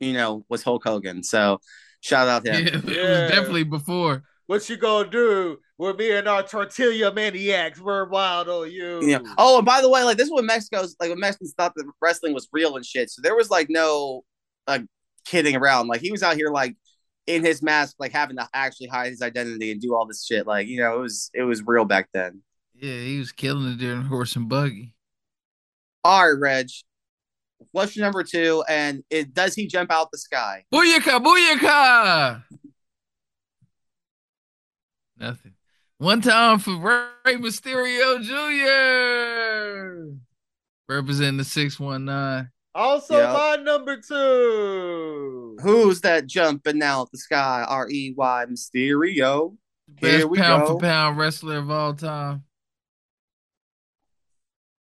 you know, was Hulk Hogan. So shout out to him. Yeah, it yeah. was definitely before. What you gonna do? We're being our tortilla maniacs. We're wild on you. Yeah. Oh, and by the way, like this is when Mexico's like when Mexicans thought that wrestling was real and shit. So there was like no like kidding around. Like he was out here like in his mask, like having to actually hide his identity and do all this shit. Like you know, it was it was real back then. Yeah, he was killing it during horse and buggy. All right, Reg. Question number two? And it does he jump out the sky? Booyaka, booyaka! Nothing. One time for Rey Mysterio Jr. Representing the 619. Also, Yep. my number two. Who's that jumping out the sky? R E Y Mysterio. Here Best we pound go. for pound wrestler of all time.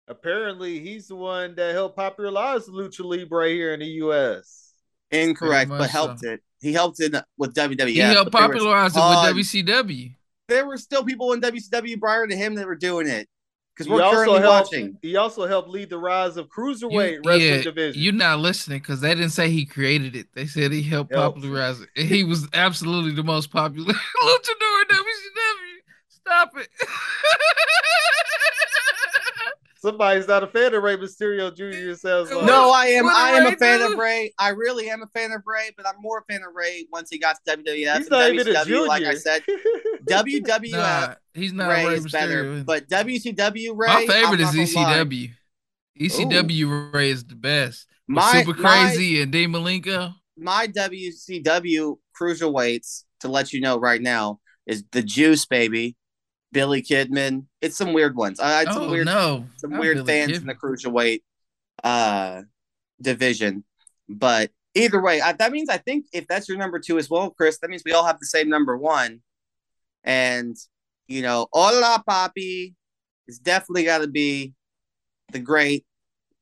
Apparently, he's the one that helped popularize Lucha Libre here in the U.S. Incorrect, but helped so. it. He helped it with WWF. He helped but there was popularize it tons- with WCW. There were still people in WCW prior to him that were doing it because He we're also currently helped. watching. He also helped lead the rise of cruiserweight You- wrestling yeah, division. You're not listening because they didn't say he created it. They said he helped Helped. Oh. popularize it. And he was absolutely the most popular luchador in WCW. Stop it. Somebody's not a fan of Rey Mysterio Jr. Sounds like. No, I am. I did am a fan do? of Ray. I really am a fan of Ray, but I'm more a fan of Ray once he got to WWF. he's and not even a junior. like I said, WWF nah, he's not Ray Ray is better, Mysterio. but WCW Ray. My favorite I'm is not gonna lie. ECW. ECW Ray is the best. With My Super my- Crazy and Dean Malenko. my WCW cruiserweights to let you know right now is the Juice baby, Billy Kidman. It's some weird ones. I had some Oh weird, no, some Not weird Billy fans in the cruiserweight uh division, but either way, I, that means I think if that's your number two as well, Chris, that means we all have the same number one, and you know, Hola Papi is definitely got to be the great,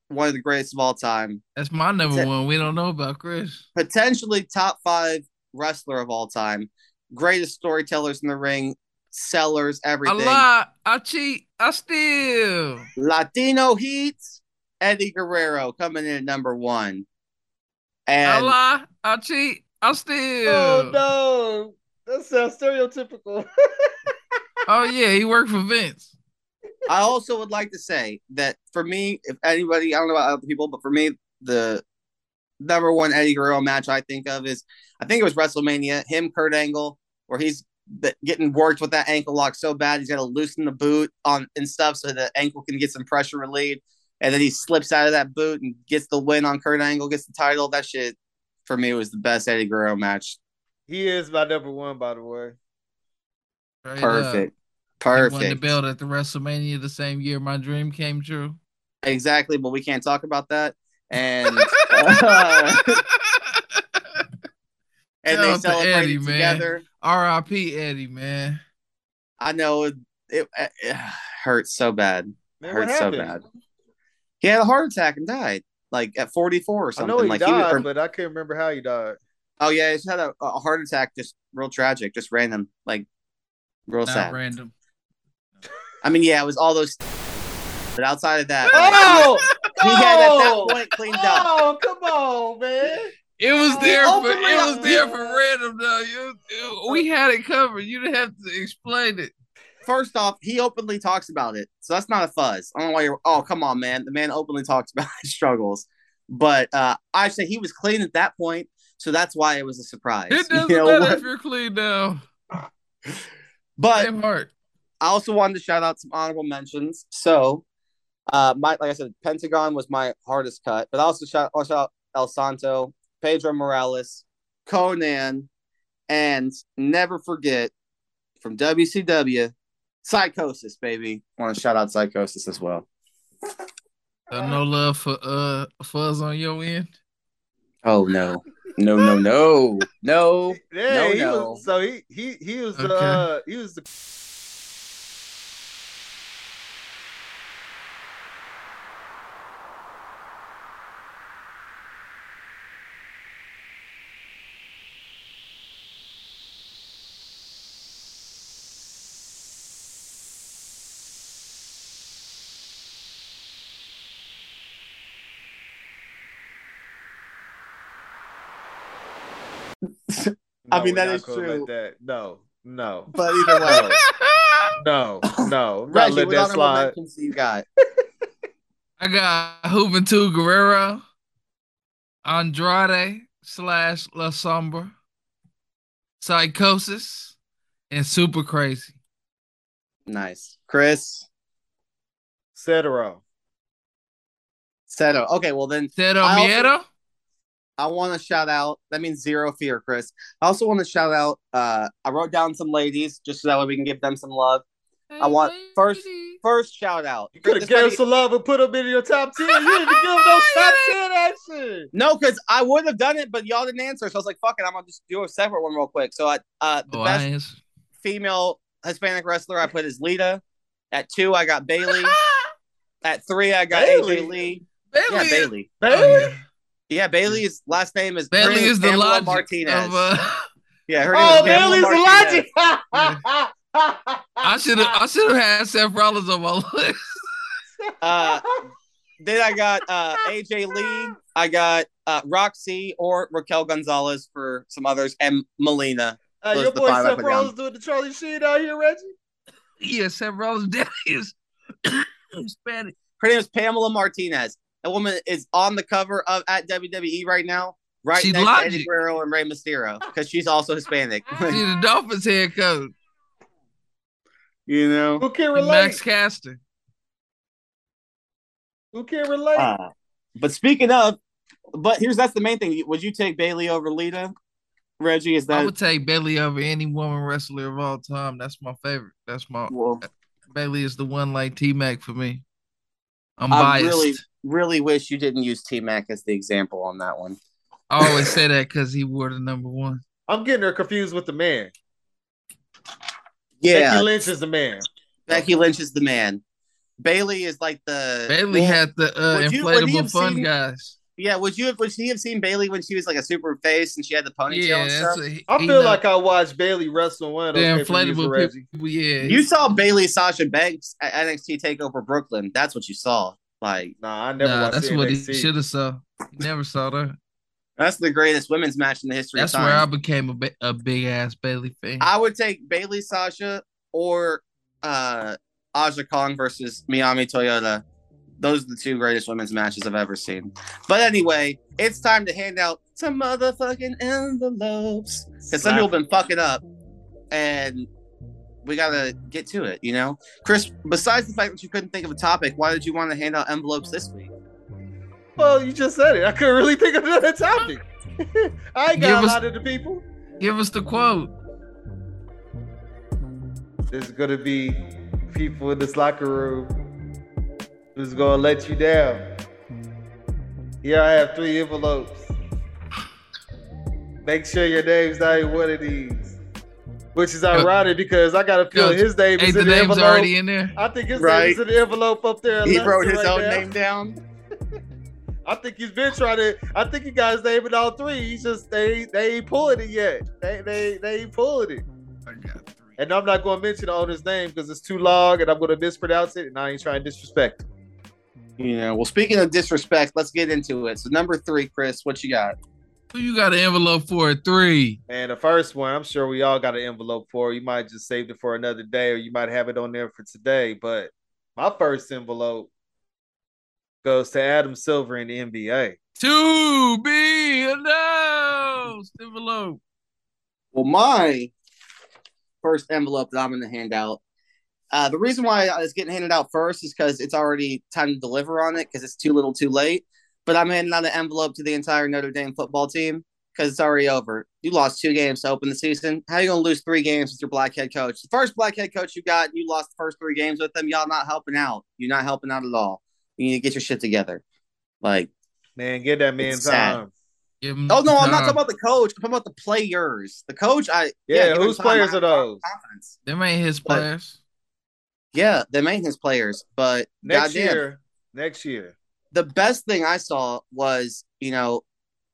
one of the greatest of all time That's my number one. We don't know about Chris. potentially top five wrestler of all time, greatest storytellers in the ring, sellers, I everything. lie, I cheat, I steal. Latino Heat, Eddie Guerrero coming in at number one. I And lie, I cheat, I steal. Oh no, that sounds stereotypical. Oh yeah, he worked for Vince. I also would like to say that for me, if anybody, I don't know about other people, but for me, the number one Eddie Guerrero match I think of is, I think it was WrestleMania, him, Kurt Angle, where he's b- getting worked with that ankle lock so bad he's got to loosen the boot on and stuff so the ankle can get some pressure relief. and then he slips out of that boot and gets the win on Kurt Angle, gets the title. That shit for me was the best Eddie Guerrero match. he is my number one, by the way. Straight Perfect, up. He won the belt at the WrestleMania the same year my dream came true. exactly. But we can't talk about that. And uh, and Shout they out to celebrated Eddie, man. Together. R.I.P. Eddie, man. I know it, it, it hurts so bad. Man, what hurts so bad. He had a heart attack and died, like at 44 or something. I something. know he like died, was, or- but I can't remember how he died. oh yeah, he just had a, a heart attack, just real tragic, just random, like real Not sad. random. I mean, yeah, it was all those, but outside of that, Oh, he had at that oh! point cleaned up. Oh, come on, man. It was there for it was there for random though. You, we had it covered. You didn't have to explain it. First off, he openly talks about it, so that's not a fuzz. I don't know why you're. Oh, come on, man. The man openly talks about his struggles, but uh, I say he was clean at that point, so that's why it was a surprise. It doesn't You know matter what? if you're clean now. But Same heart. I also wanted to shout out some honorable mentions. So, uh, my like I said, Pentagon was my hardest cut, but I also shout, also shout out El Santo, Pedro Morales, Konnan, and never forget from WCW, Psychosis, baby. want to shout out Psychosis as well. So no love for uh fuzz on your end. Oh no, no, no, no, no. Yeah, No, he no. was so he he he was the Okay. uh, he was the I mean, we're that not is gonna true. Let that. No, no, But either way, no, no. I'm not letting that slide. mentions you got? I got Juventud Guerrero, Andrade slash La Sombra, Psychosis, and Super Crazy. Nice, Chris. Cetero. Seto. Okay, well then Cero I also- Miedo. I want to shout out. That means zero fear, Chris. I also want to shout out. Uh, I wrote down some ladies just so that way we can give them some love. I want- first- first shout out. You could have This gave be- some love and put them in your top ten. You didn't give him no top ten action. No, because I would have done it, but y'all didn't answer. So I was like, "Fuck it, I'm gonna just do a separate one real quick." So I, uh, the Oh, best I female Hispanic wrestler I put is Lita. At two, I got Bayley. At three, I got Bayley? AJ Lee. Bayley, Yeah, is- Bayley. oh, Bayley? Yeah. Yeah, Bayley's last name is Bayley her name is the Pamela logic Martinez. of. Uh, yeah, her name Oh, is Pamela Bayley's the Martinez. logic. I should have. I should have had Seth Rollins on my list. Uh, then I got uh, AJ Lee. I got uh, Roxy or Raquel Gonzalez for some others, and Melina. Uh, your boy Seth. Rollins doing the Charlie Sheen out here, Reggie. Yeah, Seth Rollins' daddy is Hispanic. Her name is Pamela Martinez. That woman is on the cover of at WWE right now, right She next logic. to Eddie Guerrero and Rey Mysterio, because she's also Hispanic. See the Dolphins head coach, you know. Who can relate? Max Caster. Who can relate? Uh, but speaking of, but here's that's the main thing. Would you take Bayley over Lita? Reggie, is that I would take Bayley over any woman wrestler of all time. That's my favorite. That's my well, Bayley is the one like T Mac for me. I'm I biased. really, really wish you didn't use T Mac as the example on that one. I always say that because he wore the number one. I'm getting her confused with the man. Yeah, Becky Lynch is the man. Becky Lynch is the man. Bayley is like the Bayley well, had the uh, would you- inflatable fun seen- guys. Yeah, would you have would she have seen Bayley when she was like a super face and she had the ponytail Yeah, and stuff? a, he, I feel know- like I watched Bayley wrestle one of those pay-per-views inflatable people. Yeah, You saw Bayley Sasha Banks at NXT Takeover Brooklyn. That's what you saw. Like Nah, I never nah, watched that's what he should have saw. Never saw that. that's the greatest women's match in the history That's of where I became a, bi- a big ass Bayley fan. I would take Bayley Sasha or uh Aja Kong versus Manami Toyota. Those are the two greatest women's matches I've ever seen. But anyway, it's time to hand out some motherfucking envelopes. Because some people have been fucking up and we gotta get to it, you know? Chris, besides the fact that you couldn't think of a topic, why did you want to hand out envelopes this week? Well, you just said it. I couldn't really think of another topic. I ain't Give got a us- lot of the people. Give us the quote. There's gonna be people in this locker room who's gonna let you down. Here I have three envelopes. Make sure your name's not in one of these. Which is ironic because I got a feeling Coach, his name Hey, is the in the name's envelope. already in there. I think his Right. name is in the envelope up there. He wrote his right own now. name down. I think he's been trying to. I think he got his name in all three. He's just they they ain't pulling it yet. They they they ain't pulling it. I got three. And I'm not going to mention the owner's name because it's too long, and I'm going to mispronounce it, and I ain't trying to disrespect. him. You know, well, speaking of disrespect, let's get into it. So, number three, Chris, what you got? Who you got an envelope for? at Three. And the first one, I'm sure we all got an envelope for. You might just saved it for another day, or you might have it on there for today. But my first envelope goes to Adam Silver in the NBA. To be announced. Envelope. Well, my first envelope that I'm going to hand out. Uh, the reason why it's getting handed out first is because it's already time to deliver on it because it's too little, too late. But I'm handing out an envelope to the entire Notre Dame football team because it's already over. You lost two games to open the season. How you going to lose three games with your black head coach? The first black head coach you got, you lost the first three games with them. Y'all not helping out. You're not helping out at all. You need to get your shit together. Like, Man, get that man It's sad. time. Oh no, I'm not talking about the coach. I'm talking about the players. The coach, I Yeah, give him whose players I are those? Confidence. Them ain't his But- players. Yeah, the maintenance players. But Next goddamn, year, next year. the best thing I saw was, you know,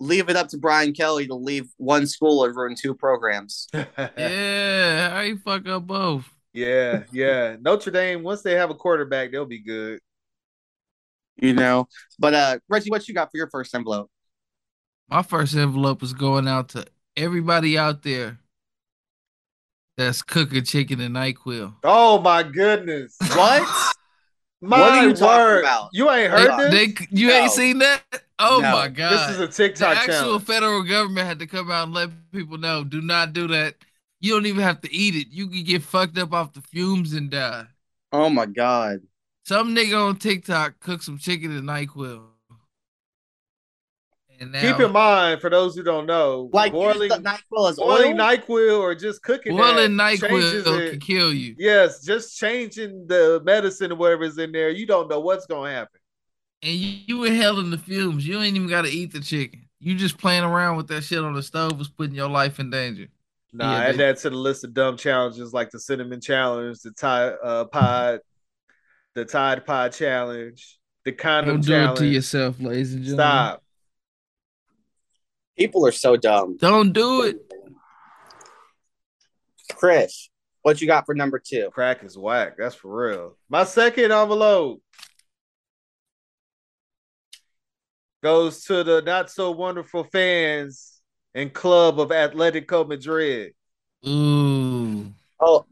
leave it up to Brian Kelly to leave one school and ruin two programs. Yeah, how you fuck up both? yeah, yeah. Notre Dame, once they have a quarterback, they'll be good. You know, but uh, Reggie, what you got for your first envelope? My first envelope is going out to everybody out there that's cooking chicken and NyQuil. Oh my goodness. What? My What are you talking word. about? You ain't They- heard this? They, you No. ain't seen that? Oh No. my god! this is a TikTok. Channel. The actual challenge. federal government had to come out and let people know: do not do that. You don't even have to eat it. You can get fucked up off the fumes and die. Oh my god! Some nigga on TikTok cooked some chicken and NyQuil. And now, Keep in mind, for those who don't know, Like boiling, use the Nyquil as boiling oil. Nyquil or just cooking boiling that changes NyQuil it. can kill you. Yes, just changing the medicine or whatever's in there, you don't know what's gonna happen. And you, you inhaling the fumes. You ain't even got to eat the chicken. You just playing around with that shit on the stove was putting your life in danger. Nah, Yeah, add they- that to the list of dumb challenges like the cinnamon challenge, the Tide uh, pod, the Tide Pod challenge, the condom challenge. Don't do challenge. it to yourself, ladies and gentlemen. Stop. People are so dumb. Don't do it. Chris, what you got for number two? Crack is whack. That's for real. My second envelope goes to the not so wonderful fans and club of Atletico Madrid. Ooh. Oh,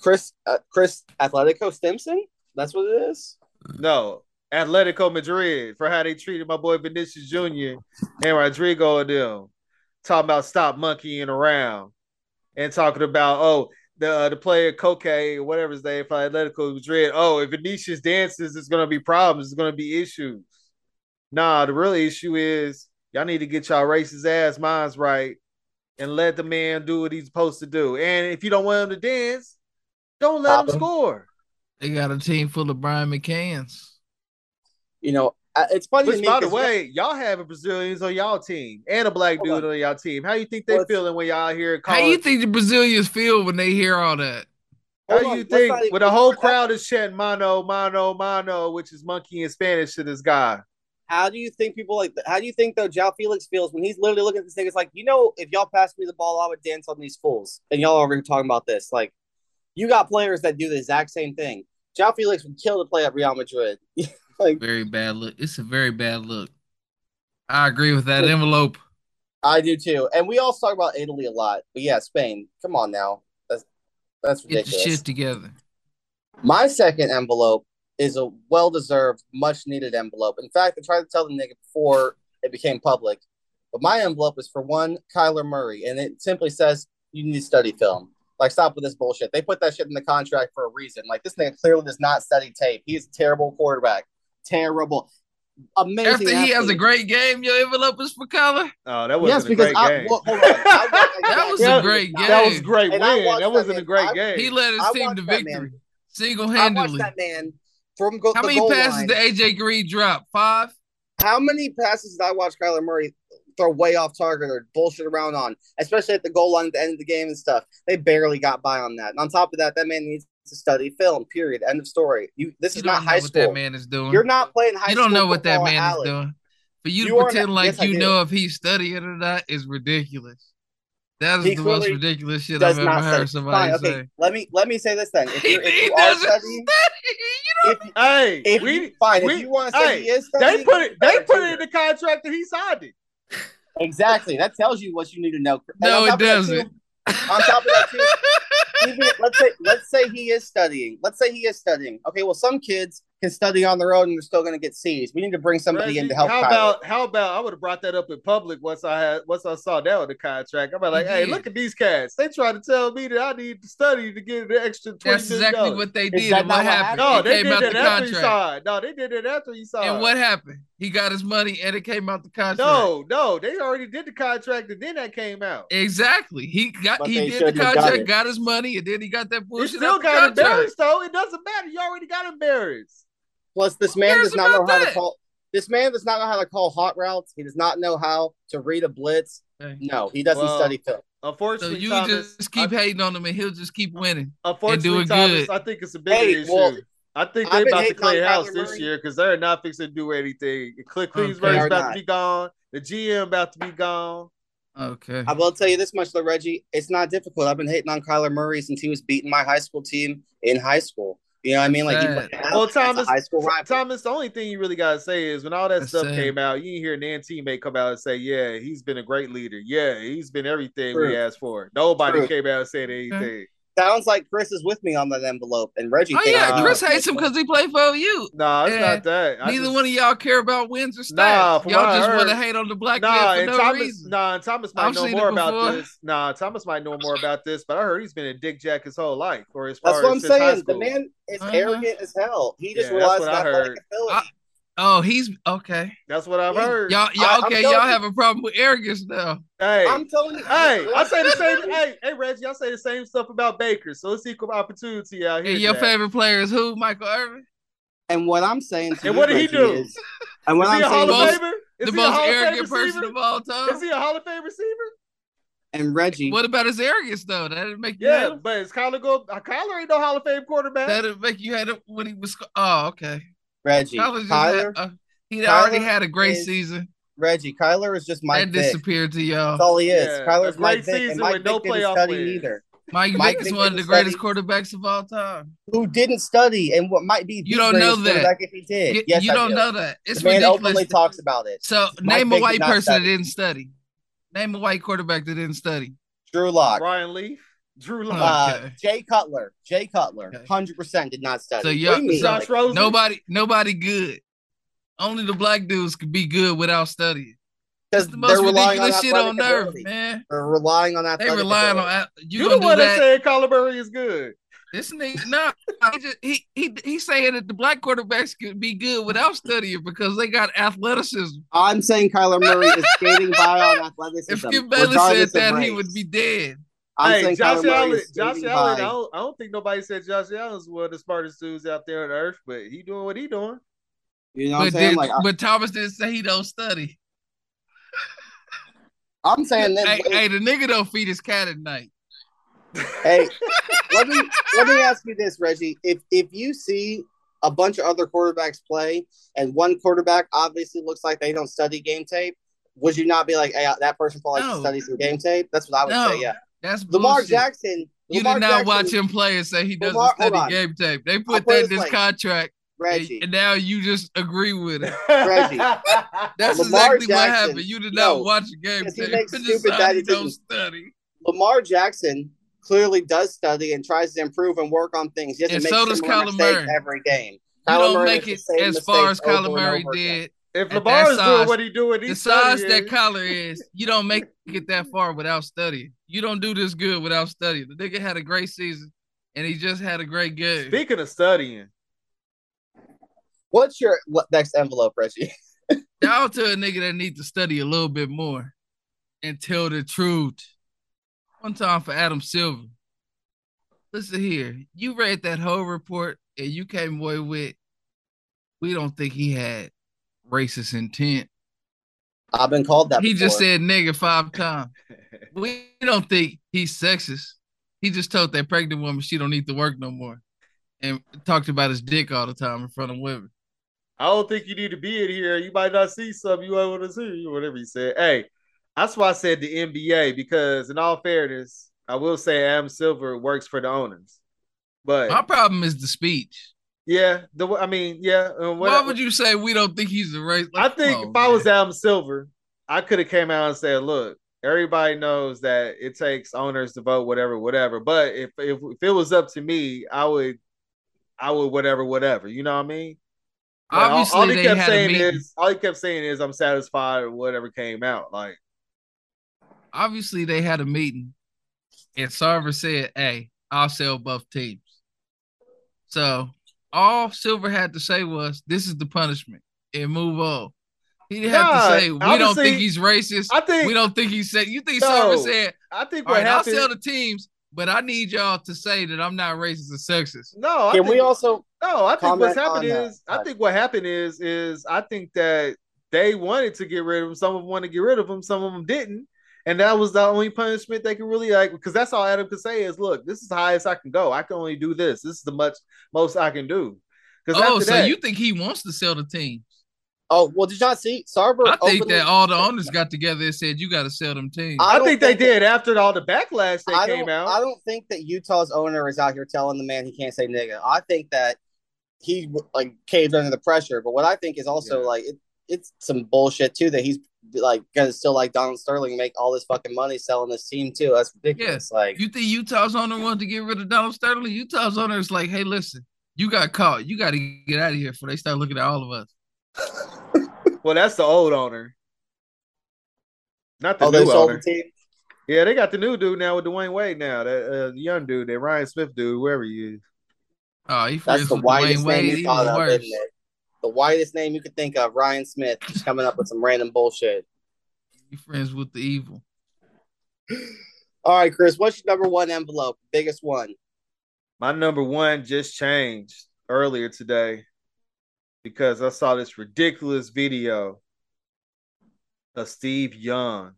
Chris, uh, Chris Atletico Stimson. That's what it is. No, Atletico Madrid for how they treated my boy Vinicius Jr. and Rodrigo and them. Talking about stop monkeying around and talking about oh the uh, the player or whatever his name for Atletico Madrid. Oh, if Vinicius dances, it's gonna be problems. It's gonna be issues. Nah, the real issue is y'all need to get y'all racist ass minds right and let the man do what he's supposed to do. And if you don't want him to dance, don't let Stop him him. score. They got a team full of Brian McCanns. You know, uh, it's funny to Which, me. by the way, y'all having Brazilians on y'all team and a black dude on, y'all team. How you think they What's- feeling when y'all hear How calling? you think the Brazilians feel when they hear all that? How Hold on, you let's think when the whole crowd is chanting "mano, mano, mano," which is monkey in Spanish to this guy? How do you think people like? How do you think though? João Félix feels when he's literally looking at this thing. It's like you know, if y'all pass me the ball, I would dance on these fools. And y'all are talking about this. Like, you got players that do the exact same thing. João Félix would kill to play at Real Madrid. like, Very bad look. It's a very bad look. I agree with that envelope. I do too. And we also talk about Italy a lot, but yeah, Spain. Come on now, that's that's ridiculous. Get ridiculous. shit together. My second envelope is a well deserved, much needed envelope. In fact, I tried to tell the nigga before it became public, but my envelope is for one Kyler Murray, and it simply says you need to study film. Like, stop with this bullshit. They put that shit in the contract for a reason. Like, this nigga clearly does not study tape. He's a terrible quarterback. Terrible. Amazing. After he has a great game, your envelope is for color. Oh, that wasn't Yes, a because great I, game. well, hold on. I watched That was a great game. that was a great And win. That that wasn't a great I- game. He led his I team to victory man. single I watched handedly. that man from go- How the many goal passes line. did AJ Green drop? Five? How many passes did I watch Kyler Murray throw way off target or bullshit around on, especially at the goal line at the end of the game and stuff? They barely got by on that. And on top of that, that man needs to study film. Period. End of story. You. This You is don't not know high what that school. man is doing. You're not playing high school. you don't know what that man Alex. is doing. For you, You to pretend not- like yes, you know if he's studying or not is ridiculous. That is He the most ridiculous shit Does I've ever not heard study. somebody Fine, okay. say. Let me let me say this then. If, He, you're, if he you are doesn't studying, study. You if, Hey, if we you, fine, we- if you want to say hey, he is studying, they put it they put do it in the contract that he signed it. Exactly. That tells you what you need to know. And No, it top of that, doesn't. too- on top of that, too, even let's say let's say he is studying. Let's say he is studying. Okay, well, some kids can study on their own and they're still going to get C's. We need to bring somebody Reggie, in to help. how Kyler. about how about I would have brought that up in public once I had once I saw that with the contract. I'm like, You hey, look at these cats. They trying to tell me that I need to study to get the extra twenty That's exactly what they did. And what happened? No, they came did out that the after he contract. signed. No, they did it after he signed. And what happened? He got his money and it came out the contract. No, no, they already did the contract and then that came out. Exactly. He got But he did the shouldn't have done contract, it. got his money, and then he got that You bullshit. still out the got contract. embarrassed though. It doesn't matter. You already got embarrassed. Plus, this man does not know about how to call. This man does not know how to call hot routes. He does not know how to read a blitz. Okay. No, he doesn't Well, study film. So Unfortunately, you Thomas, just keep I, hating on him, and he'll just keep winning. unfortunately, doing Thomas, good. I think it's a bigger Hey, issue. well, I think they been about to hating on clear house Kyler this Murray. year because they're not fixing to do anything. Cliff Okay. Cleveland's about not. to be gone. The GM about to be gone. Okay. I will tell you this much, though, Reggie. It's not difficult. I've been hating on Kyler Murray since he was beating my high school team in high school. You know what I mean? Like, he Sad. played Well, Alex, that's a Thomas, high school rival. Thomas, the only thing you really gotta say is when all that That's stuff sad. came out, you didn't hear Nan teammate come out and say, "Yeah, he's been a great leader. Yeah, he's been everything we asked for." Nobody True. came out and said anything. Sounds like Chris is with me on that envelope, and Reggie. Oh yeah, Chris hates him because he played for you. No, it's Eh, not that. I Neither just- one of y'all care about wins or stats. Nah, y'all just want to hate on the black Nah, man for and no Thomas, reason. nah, and Thomas might I've know more about this. Nah, Thomas might know more about this, but I heard he's been a dick jack his whole life, or as far That's what I'm as since high saying. The man is Uh-huh. arrogant as hell. He just Yeah, that's relies what on I heard. Ability. I- Oh, he's okay. That's what I've heard. Y'all, y'all I'm okay? Y'all you. have a problem with arrogance now. hey, I'm telling you. hey, I say the same. hey, hey, Reggie, I say the same stuff about Baker. So it's equal opportunity out here. And your Jack. favorite player is who? Michael Irvin. And what I'm saying to And you, what did he Reggie, do? Is, and what Is he I'm a Hall saying, of most- is, Famer? Is the most Hall arrogant person of all time. Is he a Hall of Fame receiver? and Reggie, What about his arrogance though? That didn't make you Yeah, hate him? but is Kyler go? uh, Kyler ain't no Hall of Fame quarterback. That didn't make you had him when he was. Oh, okay. Reggie, Kyler just Kyler, uh, he Kyler already had a great is season. Reggie, Kyler is just Mike That Vick. disappeared to y'all. That's all he is. Yeah, Kyler's Mike great Vick, season and Mike with no Vick didn't playoff study wins. either. Mike Mike Vick is Vick one of the didn't greatest study. quarterbacks of all time. Who didn't study and what might be You don't know that. if he did. You, yes, you I don't do. know that. It's the man ridiculous. openly talks about it. So Mike name Vick a white person study. that didn't study. Name a white quarterback that didn't study. Drew Lock, Ryan Leaf, Drew Lock, uh, Jay Cutler, Jay Cutler, Okay. hundred percent did not study. So What y'all- mean? Josh Rosen. Nobody, nobody good. Only the black dudes could be good without studying. because It's the most relying on ridiculous shit on athletic earth, man. They're relying on that. They athletic relying on ability. ath- you You the gonna do one that that. said Kyler Murray is good. This nigga, no, he, just, he he he's saying that the black quarterbacks could be good without studying because they got athleticism. I'm saying Kyler Murray is skating by on athleticism. If Skip Bayless regardless said of that, he would be dead. I'm hey, Josh Kyler Allen. Josh Allen. I don't, I don't think nobody said Josh Allen's one of the smartest dudes out there on earth, but he doing what he doing. You know what I'm saying? did, Like I- but Thomas didn't say he don't study. I'm saying that. Hey, hey, the nigga don't feed his cat at night. Hey, let me let me ask you this, Reggie. If if you see a bunch of other quarterbacks play, and one quarterback obviously looks like they don't study game tape, would you not be like, "Hey, that person probably No. should study some game tape"? That's what I would No, say. Yeah, That's Lamar bullshit. Jackson. You Lamar did not Jackson, watch him play and say he doesn't Lamar- study game tape. They put put that in this his way. contract, and, Reggie. and now you just agree with it. Reggie. That's Lamar exactly what happened. You did no, not watch a game because he makes stupid decide you don't study. Lamar Jackson clearly does study and tries to improve and work on things. He doesn't And make so does similar Kyler Murray. every game. You Kyler don't Murray make it makes the same as far as mistakes over Kyler and Murray over again. Did. if At Lamar that is doing size- what he doing, The size studying. that collar is, you don't make it that far without studying. You don't do this good without studying. The nigga had a great season, and he just had a great game. Speaking of studying, What's your what, next envelope, Reggie? Down to a nigga that need to study a little bit more and tell the truth. One time for Adam Silver. Listen here, you read that whole report and you came away with, we don't think he had racist intent. I've been called that. He just said nigga five times. We don't think he's sexist. He just told that pregnant woman she don't need to work no more, and talked about his dick all the time in front of women. I don't think you need to be in here. You might not see something you want to see, whatever you said. Hey, that's why I said the NBA because, in all fairness, I will say Adam Silver works for the owners. But My problem is the speech. Yeah, the I mean, yeah. uh, what- Why would you say we don't think he's a race? I think if I was Adam Silver, I could have came out and said, "Look, everybody knows that it takes owners to vote, whatever, whatever. But if if, if it was up to me, I would, I would whatever, whatever. You know what I mean? Like, all- obviously all, he kept saying is, all he kept saying is, "I'm satisfied with whatever came out." Like, obviously they had a meeting, and Sarver said, "Hey, I'll sell both teams." So all Silver had to say was, "This is the punishment," and move on. He didn't have to say, "We don't think he's racist." I think, we don't think he said. You think No. Sarver said, I think "All what right, I'll sell the teams, but I need y'all to say that I'm not racist or sexist." no, I Can think, we also? No, I think what's happened on, is I think what happened is is I think that they wanted to get rid of him. Some of them wanted to get rid of him. Some of them didn't, and that was the only punishment they could really like. Because that's all Adam could say is, "Look, this is the highest I can go. I can only do this. This is the much most I can do." Because Oh, after so that, you think he wants to sell the teams? Oh well, did you not see Sarver? I think openly- that all the owners got together and said, "You got to sell them teams." I I, don't think they think that- did after all the backlash that I came don't, out. I don't think that Utah's owner is out here telling the man he can't say nigga. I think that he like caved under the pressure. But what I think is also Yeah. like it, it's some bullshit too that he's like gonna still like Donald Sterling make all this fucking money selling this team too. That's ridiculous. Like You think Utah's owner wanted to get rid of Donald Sterling? Utah's owner is like, hey, listen, you got caught. You got to get out of here before they start looking at all of us. well, that's the old owner, not the oh, new owner. the team. Yeah, they got the new dude now with Dwyane Wade now. That uh, young dude, that Ryan Smith dude, whoever he is. Oh, he That's the with whitest Dwayne name Wade, you thought of, worse. isn't it? The whitest name you could think of, Ryan Smith, just coming up with some random bullshit. You friends with the evil. All right, Chris, what's your number one envelope? Biggest one. My number one just changed earlier today because I saw this ridiculous video of Steve Young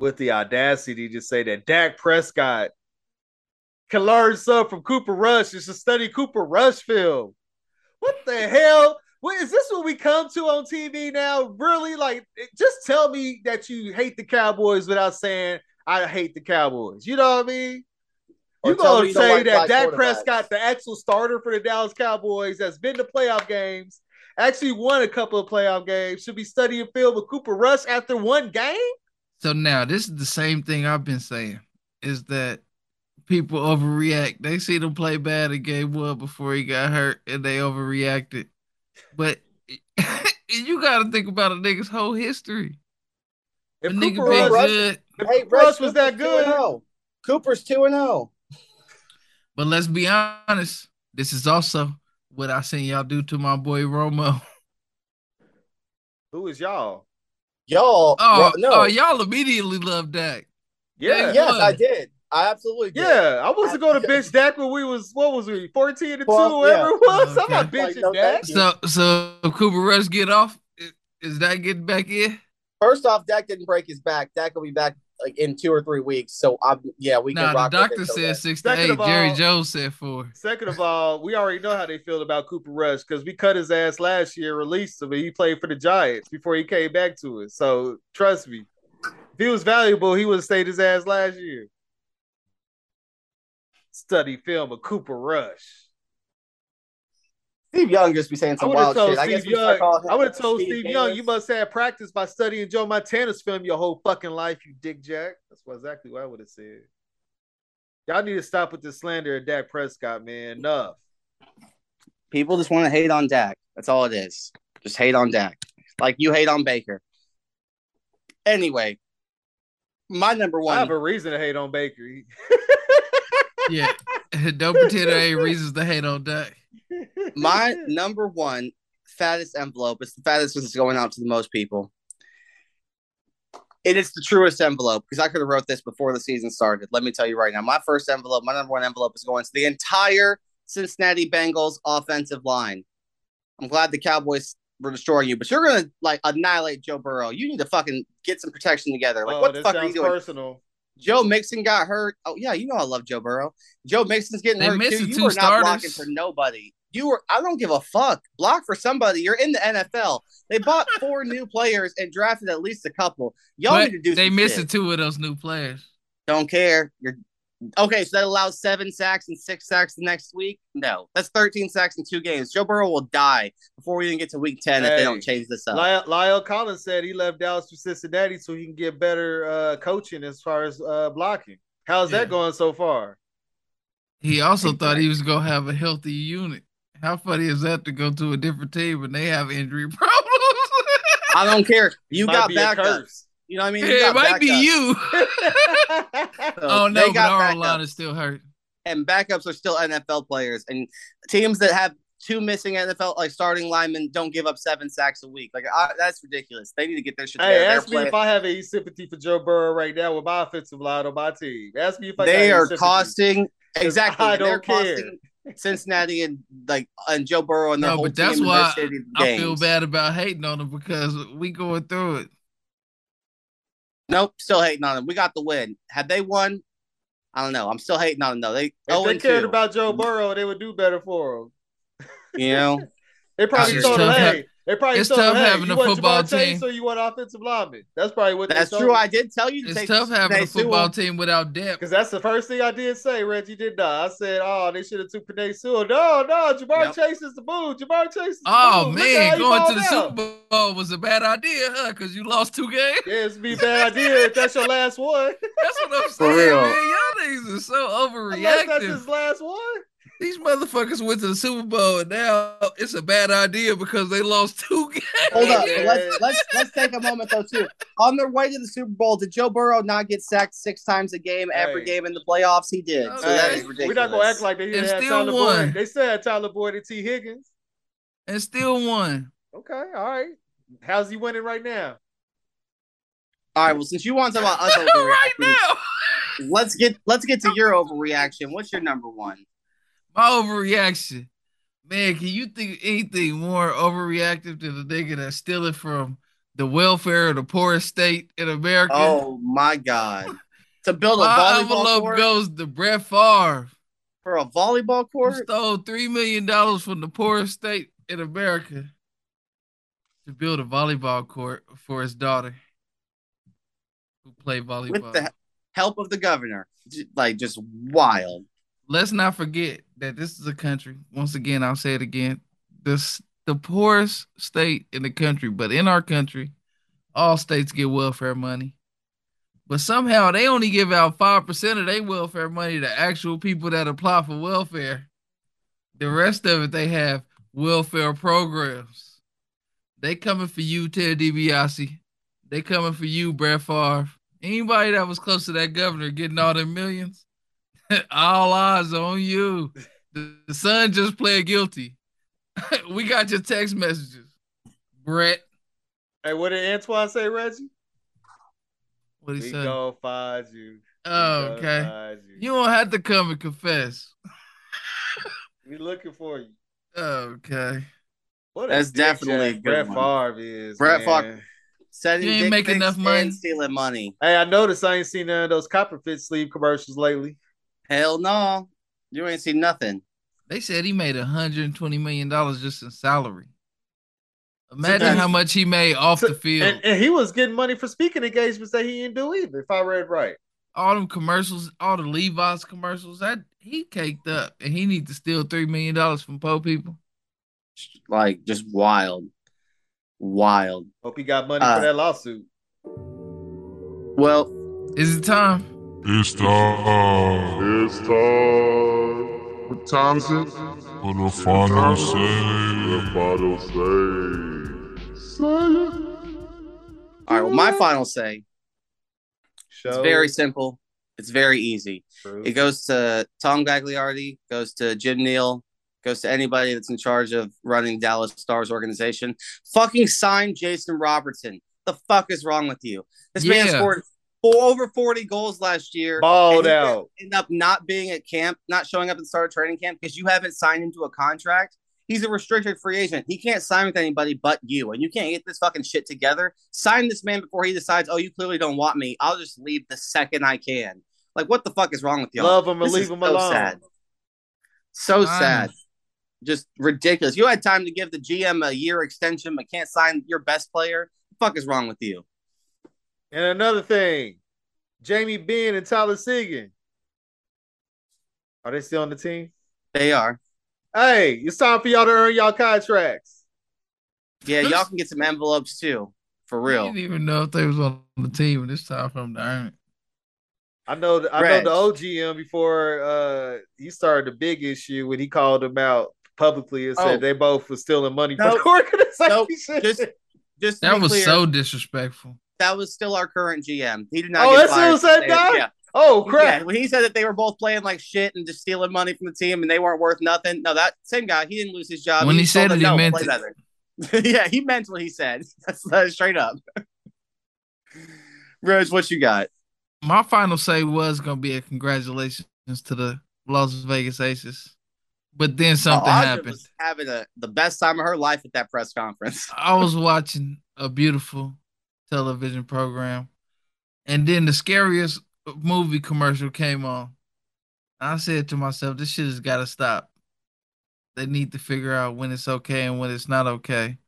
with the audacity to say that Dak Prescott can learn something from Cooper Rush. It's to study Cooper Rush film. What the hell? What is this what we come to on TV now? Really? Like, just tell me that you hate the Cowboys without saying I hate the Cowboys. You know what I mean? You gonna say that Dak Prescott, the actual starter for the Dallas Cowboys, has been to playoff games, actually won a couple of playoff games, should be studying film with Cooper Rush after one game? So now this is the same thing I've been saying is that people overreact. They see him play bad in game one before he got hurt and they overreacted. But you got to think about a nigga's whole history. If A Cooper nigga been Rush, good, if Hey, Cooper Rush was that good, oh. Cooper's 2 and oh. 0. but let's be honest. This is also what I seen y'all do to my boy Romo. who is y'all? Y'all, Oh, no. oh, y'all immediately love Dak. Yeah, yes. I did. I absolutely did. yeah. I wasn't going to bitch Dak when we was what was we fourteen to two, Well, whatever yeah. it was. I'm not Okay. bitching Like, no, Dak. So, so if Cooper Rush get off, is that getting back in? First off, Dak didn't break his back. Dak will be back like in two or three weeks. So I'm yeah, we can Nah, rock the with doctor it said six to Second eight. of Jerry Jones said four. Second of all, we already know how they feel about Cooper Rush because we cut his ass last year, released him, and he played for the Giants before he came back to us. So trust me, if he was valuable, he would have stayed his ass last year. Study film of Cooper Rush. Steve Young just be saying I some wild shit. I guess Steve we start Young. I would have told Steve Young, you must have practiced by studying Joe Montana's film your whole fucking life, you dick jack. That's what exactly what I would have said. Y'all need to stop with the slander of Dak Prescott, man. Enough. People just want to hate on Dak. That's all it is. Just hate on Dak. Like you hate on Baker. Anyway, my number one. I have a reason to hate on Baker. Yeah. Don't pretend there ain't reasons to hate on Dak. my number one fattest envelope is the fattest is going out to the most people. It is the truest envelope because I could have wrote this before the season started. Let me tell you right now. My first envelope, my number one envelope is going to the entire Cincinnati Bengals offensive line. I'm glad the Cowboys were destroying you, but you're gonna like annihilate Joe Burrow. You need to fucking get some protection together. Like oh, what the fuck are you doing? personal. Joe Mixon got hurt. Oh yeah, you know I love Joe Burrow. Joe Mixon's getting They hurt too. You two are not blocking for nobody. You were. I don't give a fuck. Block for somebody. You're in the NFL. They bought four new players and drafted at least a couple. Y'all But need to do. they missing two of those new players. Don't care. You're okay. So that allows seven sacks and six sacks the next week. No, that's 13 sacks in two games. Joe Burrow will die before we even get to week 10 if they don't change this up. La'el, La'el Collins said he left Dallas for Cincinnati so he can get better uh, coaching as far as uh, blocking. How's Yeah. that going so far? He also thought he was gonna have a healthy unit. How funny is that to go to a different team and they have injury problems? I don't care. You Might got be a backups. Curse. You know what I mean? You it got might be backups. you. So oh they no, but got our line is still hurt. and backups are still NFL players. And teams that have two missing NFL like starting linemen don't give up seven sacks a week. Like I, that's ridiculous. They need to get their shit Hey, together. They're ask me playing- if I have any sympathy for Joe Burrow right now with my offensive line on my team. Ask me if I they any are sympathy. costing exactly. I they're don't care. costing Cincinnati and like and Joe Burrow and their No, whole but that's team why I feel bad about hating on them because we going through it. Nope, still hating on them. We got the win. Had they won, I don't know. I'm still hating on them though. They If oh they cared two. about Joe Burrow, they would do better for him. you know. They probably It's told hey, ha- they probably it's told him, tough hey, having you a want football Jamar team. So you want offensive lineman? That's probably what That's they true. I did tell you to It's take tough having Penei a football Sewell. team without depth. Because that's the first thing I did say, Reggie did not. I said, oh, they should have took Penei Sewell. No, no, Ja'Marr Yep. Chase is the move. Ja'Marr Chase is the Oh move. Man, how going to the out. Super Bowl was a bad idea, huh? Because you lost two games. Yeah, it's be a bad idea if that's your last one. That's what I'm For saying, real. man. Y'all niggas are so Unless that's his last one. These motherfuckers went to the Super Bowl and now it's a bad idea because they lost two games. Hold up. Let's let's let's take a moment though too. On their way to the Super Bowl, did Joe Burrow not get sacked six times a game every Hey. game in the playoffs? He did. So that Hey, is ridiculous. we're not gonna act like they didn't And have still Tyler won. Boyd. They said Tyler Boyd and Tee Higgins. and still won. Okay, all right. How's he winning right now? All right. Well, since you want to talk about us right now. let's get let's get to your overreaction. What's your number one? My overreaction. Man, can you think of anything more overreactive than the nigga that's stealing from the welfare of the poorest state in America? Oh my god! To build a My volleyball envelope court goes to Brett Favre, for a volleyball court. stole three million dollars from the poorest state in America to build a volleyball court for his daughter, who played volleyball. with the help of the governor. Like just wild. Let's not forget that this is a country. Once again, I'll say it again. This the poorest state in the country, but in our country, all states get welfare money. But somehow they only give out five percent of their welfare money to actual people that apply for welfare. The rest of it they have welfare programs. They coming for you, Ted DiBiase. They coming for you, Brett Favre. Anybody that was close to that governor getting all their millions, all eyes on you. The, the son just pled guilty. we got your text messages, Brett. Hey, what did Antoine say, Reggie? What he We said? gonna find you. Oh, gonna okay. find you. You don't have to come and confess. We looking for you. Okay. What That's definitely a good Brett one. Favre is. Brett man. Favre. Setting You ain't dick making enough money. stealing money. Hey, I noticed I ain't seen none of those copper Copperfit sleeve commercials lately. Hell no. You ain't seen nothing. They said he made $120 million just in salary. Imagine that's- how much he made off So- the field. And, and he was getting money for speaking engagements that he didn't do either, if I read right. all them commercials, all the Levi's commercials, that he caked up and he needs to steal $3 million from poor people. Like just wild. Wild. Hope he got money Uh, for that lawsuit. Well, Is it time? It's time It's time. What time is it? for the final say. The final say. Say it. all right. Well, my final say. It's very simple. It's very easy. True. It goes to Tom Gagliardi, goes to Jim Nill, goes to anybody that's in charge of running Dallas Stars organization. Fucking sign Jason Robertson. The fuck is wrong with you? This man Yeah. scored four, over 40 goals last year. Balled and out. End up not being at camp, not showing up at the start of training camp because you haven't signed him to a contract. He's a restricted free agent. He can't sign with anybody but you, and you can't get this fucking shit together. Sign this man before he decides, oh, you clearly don't want me. I'll just leave the second I can. Like, what the fuck is wrong with y'all? Love him or leave is him so alone. sad. So Fine. sad. Just ridiculous. You had time to give the GM a year extension, but can't sign your best player. The fuck is wrong with you? And another thing, Jamie Benn and Tyler Seguin. Are they still on the team? They are. Hey, it's time for y'all to earn y'all contracts. Yeah, y'all can get some envelopes too. For real. I didn't even know if they was on the team and it's time for them to earn it. I know the, I Reg. know the OGM before uh he started the big issue when he called them out publicly and said Oh. they both were stealing money Nope. from the organization. Nope. Just- Just That was clear, so disrespectful. That was still our current GM. He did not. Oh, get that's still fired the same guy? Yeah. oh Yeah, crap. when he said that they were both playing like shit and just stealing money from the team and they weren't worth nothing. No, that same guy, he didn't lose his job. When he told said them, it, he "No, meant play it." yeah, he meant what he said. That's straight up. Rose, what you got? My final say was gonna be a congratulations to the Las Vegas Aces. But then oh, something Oh, A'ja happened. Was having a, the best time of her life at that press conference. I was watching a beautiful television program, and then the scariest movie commercial came on. I said to myself, "This shit has got to stop. They need to figure out when it's okay and when it's not okay."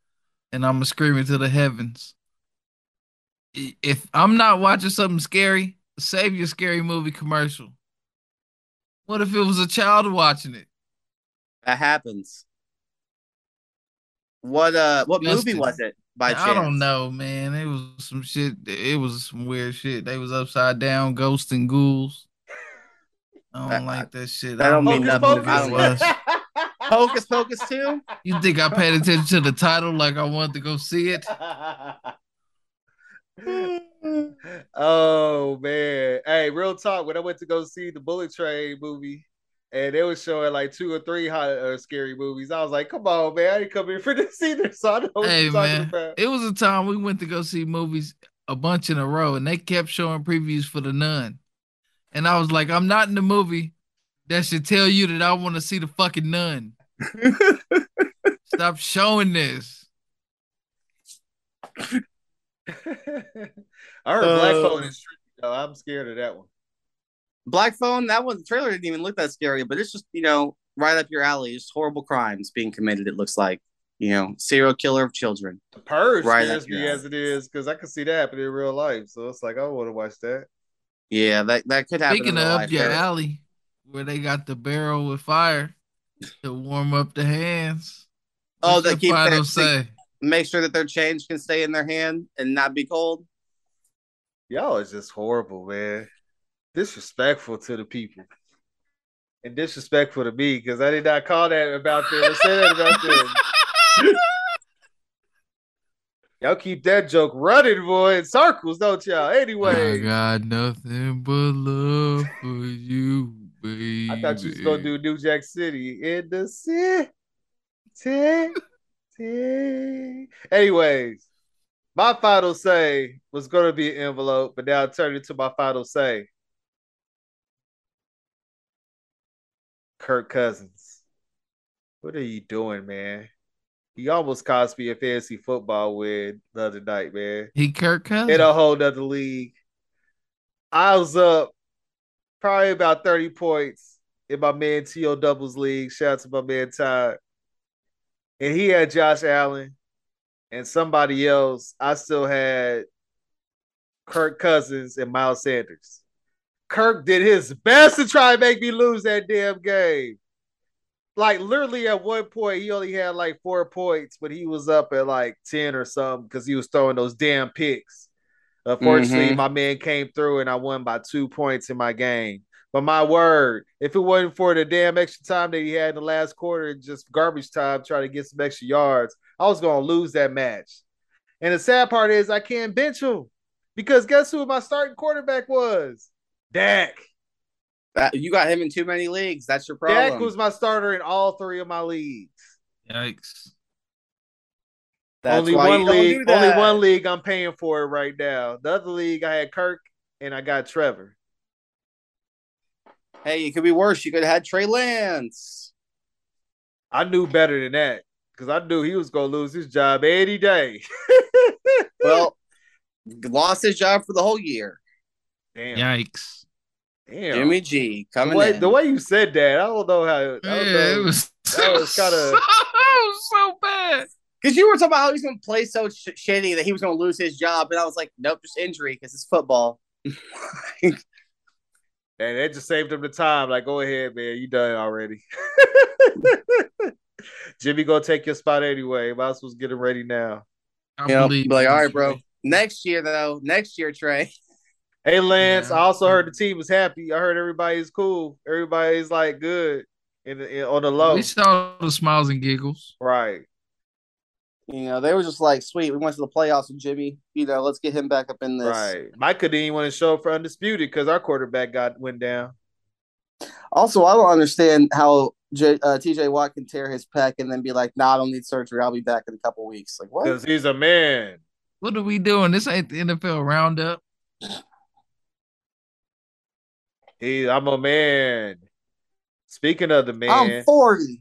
And I'm screaming to the heavens. If I'm not watching something scary, save your scary movie commercial. What if it was a child watching it? That happens. What uh what Justin. movie was it by chance? I don't know, man. It was some shit. It was some weird shit. They was upside down, ghosts and ghouls. I don't like that shit. I don't mean nothing to was. Hocus Pocus 2? You think I paid attention to the title like I wanted to go see it? oh man. Hey, real talk. When I went to go see the Bullet Train movie, and they was showing like two or three hot, uh, scary movies. I was like, "Come on, man! I didn't come here for this either." So I know what Hey you're talking man, about. it was a time we went to go see movies a bunch in a row, and they kept showing previews for the Nun, and I was like, I'm not in the movie that should tell you that I want to see the fucking Nun. Stop showing this. I heard Black Uh, Phone is tricky though. I'm scared of that one. Black Phone, that one the trailer didn't even look that scary, but it's just, you know, right up your alley. Just horrible crimes being committed, it looks like. You know, serial killer of children. The Purge Right, scares me as it is because I can see that happening in real life. So it's like I want to watch that. Yeah, that, that could happen. Speaking of life, your Eric. alley, where they got the barrel with fire to warm up the hands. Oh, they keep final that- say. make sure that their change can stay in their hand and not be cold. Y'all is just horrible, man. Disrespectful to the people. And disrespectful to me because I did not call that about them or say that about them. Y'all keep that joke running, boy, in circles, don't y'all? Anyway, I got nothing but love for you, baby. I thought you was gonna do New Jack City in the city. city. Anyways, my final say was gonna be an envelope, but now I turned it to my final say. Kirk Cousins. What are you doing, man? He almost cost me a fantasy football win the other night, man He Kirk Cousins. in a whole nother league. I was up probably about 30 points in my man T.O. Doubles League. Shout out to my man Todd. And he had Josh Allen and somebody else. I still had Kirk Cousins and Miles Sanders. Kirk did his best to try and make me lose that damn game. Like literally at one point, he only had like four points, but he was up at like 10 or something because he was throwing those damn picks. Unfortunately, Mhm. my man came through and I won by two points in my game. But my word, if it wasn't for the damn extra time that he had in the last quarter, just garbage time, trying to get some extra yards, I was going to lose that match. And the sad part is I can't bench him because guess who my starting quarterback was? Dak. That, you got him in too many leagues. That's your problem. Dak was my starter in all three of my leagues. Yikes. That's only why one league, do only one league I'm paying for it right now. The other league I had Kirk and I got Trevor. Hey, it could be worse. You could have had Trey Lance. I knew better than that because I knew he was gonna lose his job any day. Well, lost his job for the whole year. Damn, Yikes. damn. Jimmy G the coming way, in. the way you said that, I don't know how. I don't Yeah, know. it was, that was kinda- so, it so bad. Because you were talking about how he's going to play so sh- shitty that he was going to lose his job, and I was like, nope, just injury because it's football. and it just saved him the time. Like, go ahead, man, you done already. Jimmy gonna take your spot anyway. Might as well get him ready now. I you know, be like, in all this right, bro. Next year, though, next year, Trey. Hey Lance, Yeah. I also heard the team was happy. I heard everybody's cool. Everybody's like good in, in on the low. We saw the smiles and giggles. Right. You know, they were just like, sweet, we went to the playoffs with Jimmy. You know, let's get him back up in this. Right. Micah didn't want to show up for undisputed because our quarterback got went down. Also, I don't understand how J- uh, TJ Watt can tear his pec and then be like, nah, I don't need surgery. I'll be back in a couple weeks. Like, what? Because he's a man. What are we doing? This ain't the NFL roundup. He I'm a man. Speaking of the man, I'm 40.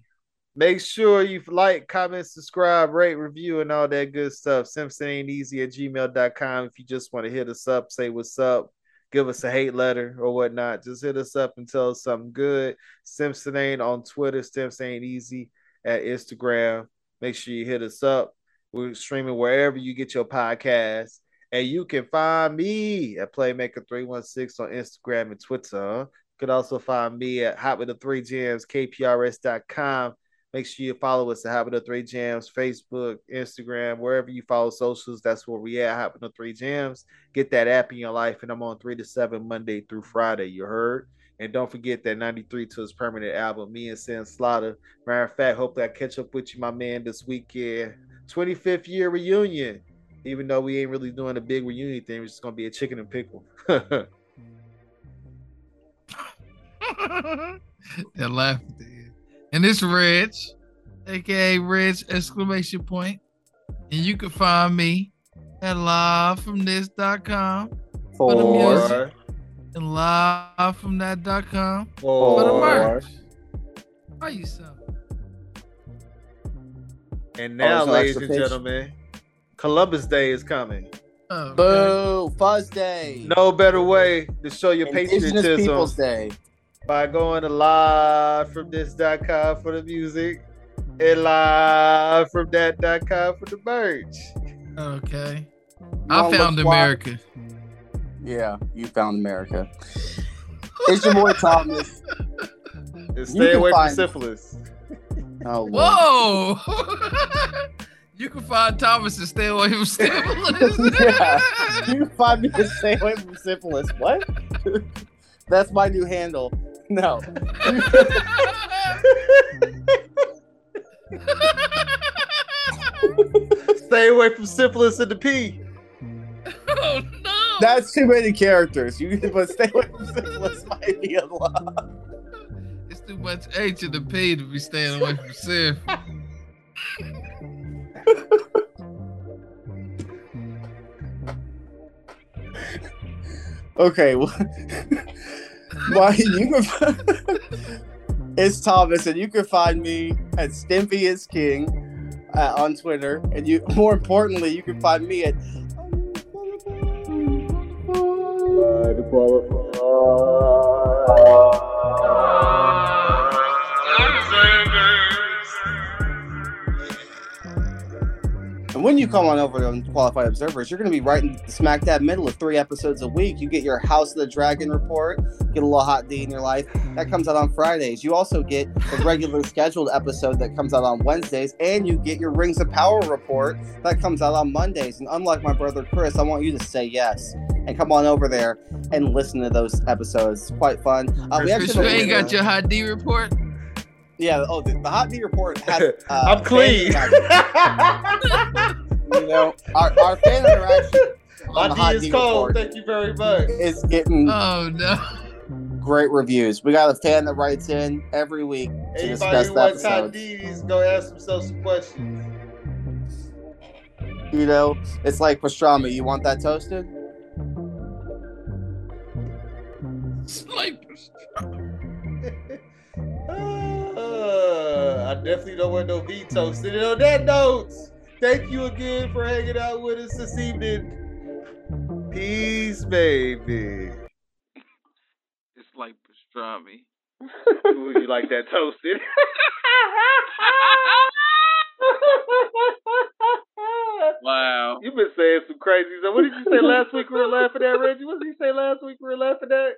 make sure you like, comment, subscribe, rate, review, and all that good stuff. Simpson ain't easy at gmail.com. If you just want to hit us up, say what's up, give us a hate letter or whatnot. Just hit us up and tell us something good. Simpson ain't on Twitter, Simpson ain't easy at Instagram. Make sure you hit us up. We're streaming wherever you get your podcasts. And you can find me at Playmaker316 on Instagram and Twitter. You can also find me at Hot with the Three Gems, KPRS.com. Make sure you follow us at Hot with the Three Jams, Facebook, Instagram, wherever you follow socials. That's where we at, Hot with the Three Jams. Get that app in your life, and I'm on three to seven Monday through Friday. You heard? And don't forget that 93 to his permanent album, Me and Sin Slaughter. Matter of fact, hopefully I catch up with you, my man, this weekend. 25th year reunion. Even though we ain't really doing a big reunion thing, it's just gonna be a chicken and pickle. They're laughing at the end. And it's Reg, aka Reg exclamation point. And you can find me at livefromthis.com For, the music. Or, and livefromthat.com or, for the Or- merch. How you sound? and now, there's ladies and page? gentlemen, Columbus Day is coming. Oh, okay. Boo! Fuzz Day. No better way to show your Indigenous patriotism Peoples Day. by going to live from this.com for the music and live from that.com for the merch. Okay. I found look wild? America. Yeah, you found America. It's your boy Thomas. And You stay can away find- from syphilis. Oh, Lord. Whoa! you can find Thomas and stay away from syphilis. Yeah. You can find me to stay away from syphilis. What? That's my new handle. No. Stay away from syphilis and the P. oh no! That's too many characters. You but stay away from syphilis might be a lot. It's too much H in the P to be staying away from syphilis. Okay. Well, you can it's Thomas, and you can find me at Stimpy is King uh, on Twitter, and you more importantly, you can find me at when you come on over to Qualified Observers, you're going to be right in smack dab middle of three episodes a week. You get your House of the Dragon report, get a little hot D in your life. That comes out on Fridays. You also get the regular scheduled episode that comes out on Wednesdays, and you get your Rings of Power report that comes out on Mondays. And unlike my brother Chris, I want you to say yes and come on over there and listen to those episodes. It's quite fun. Uh, we actually you ain't got your hot D report? Yeah. Oh, the, the hot D report has. Uh, I'm clean. you know, our, our fan interaction on the My hot D is cold. report Thank you very much. It's getting Oh no! great reviews. We got a fan that writes in every week to Anybody discuss who the wants hot episodes. D's, go ask themselves some questions. You know, it's like pastrami. You want that toasted? Snipers. Uh, I definitely don't want no veto. Sitting on that note, thank you again for hanging out with us this evening. Peace, baby. It's like pastrami. Would you like that toasted? Wow. You've been saying some crazy stuff. What did you say last week we were laughing at, Reggie? What did you say last week we were laughing at?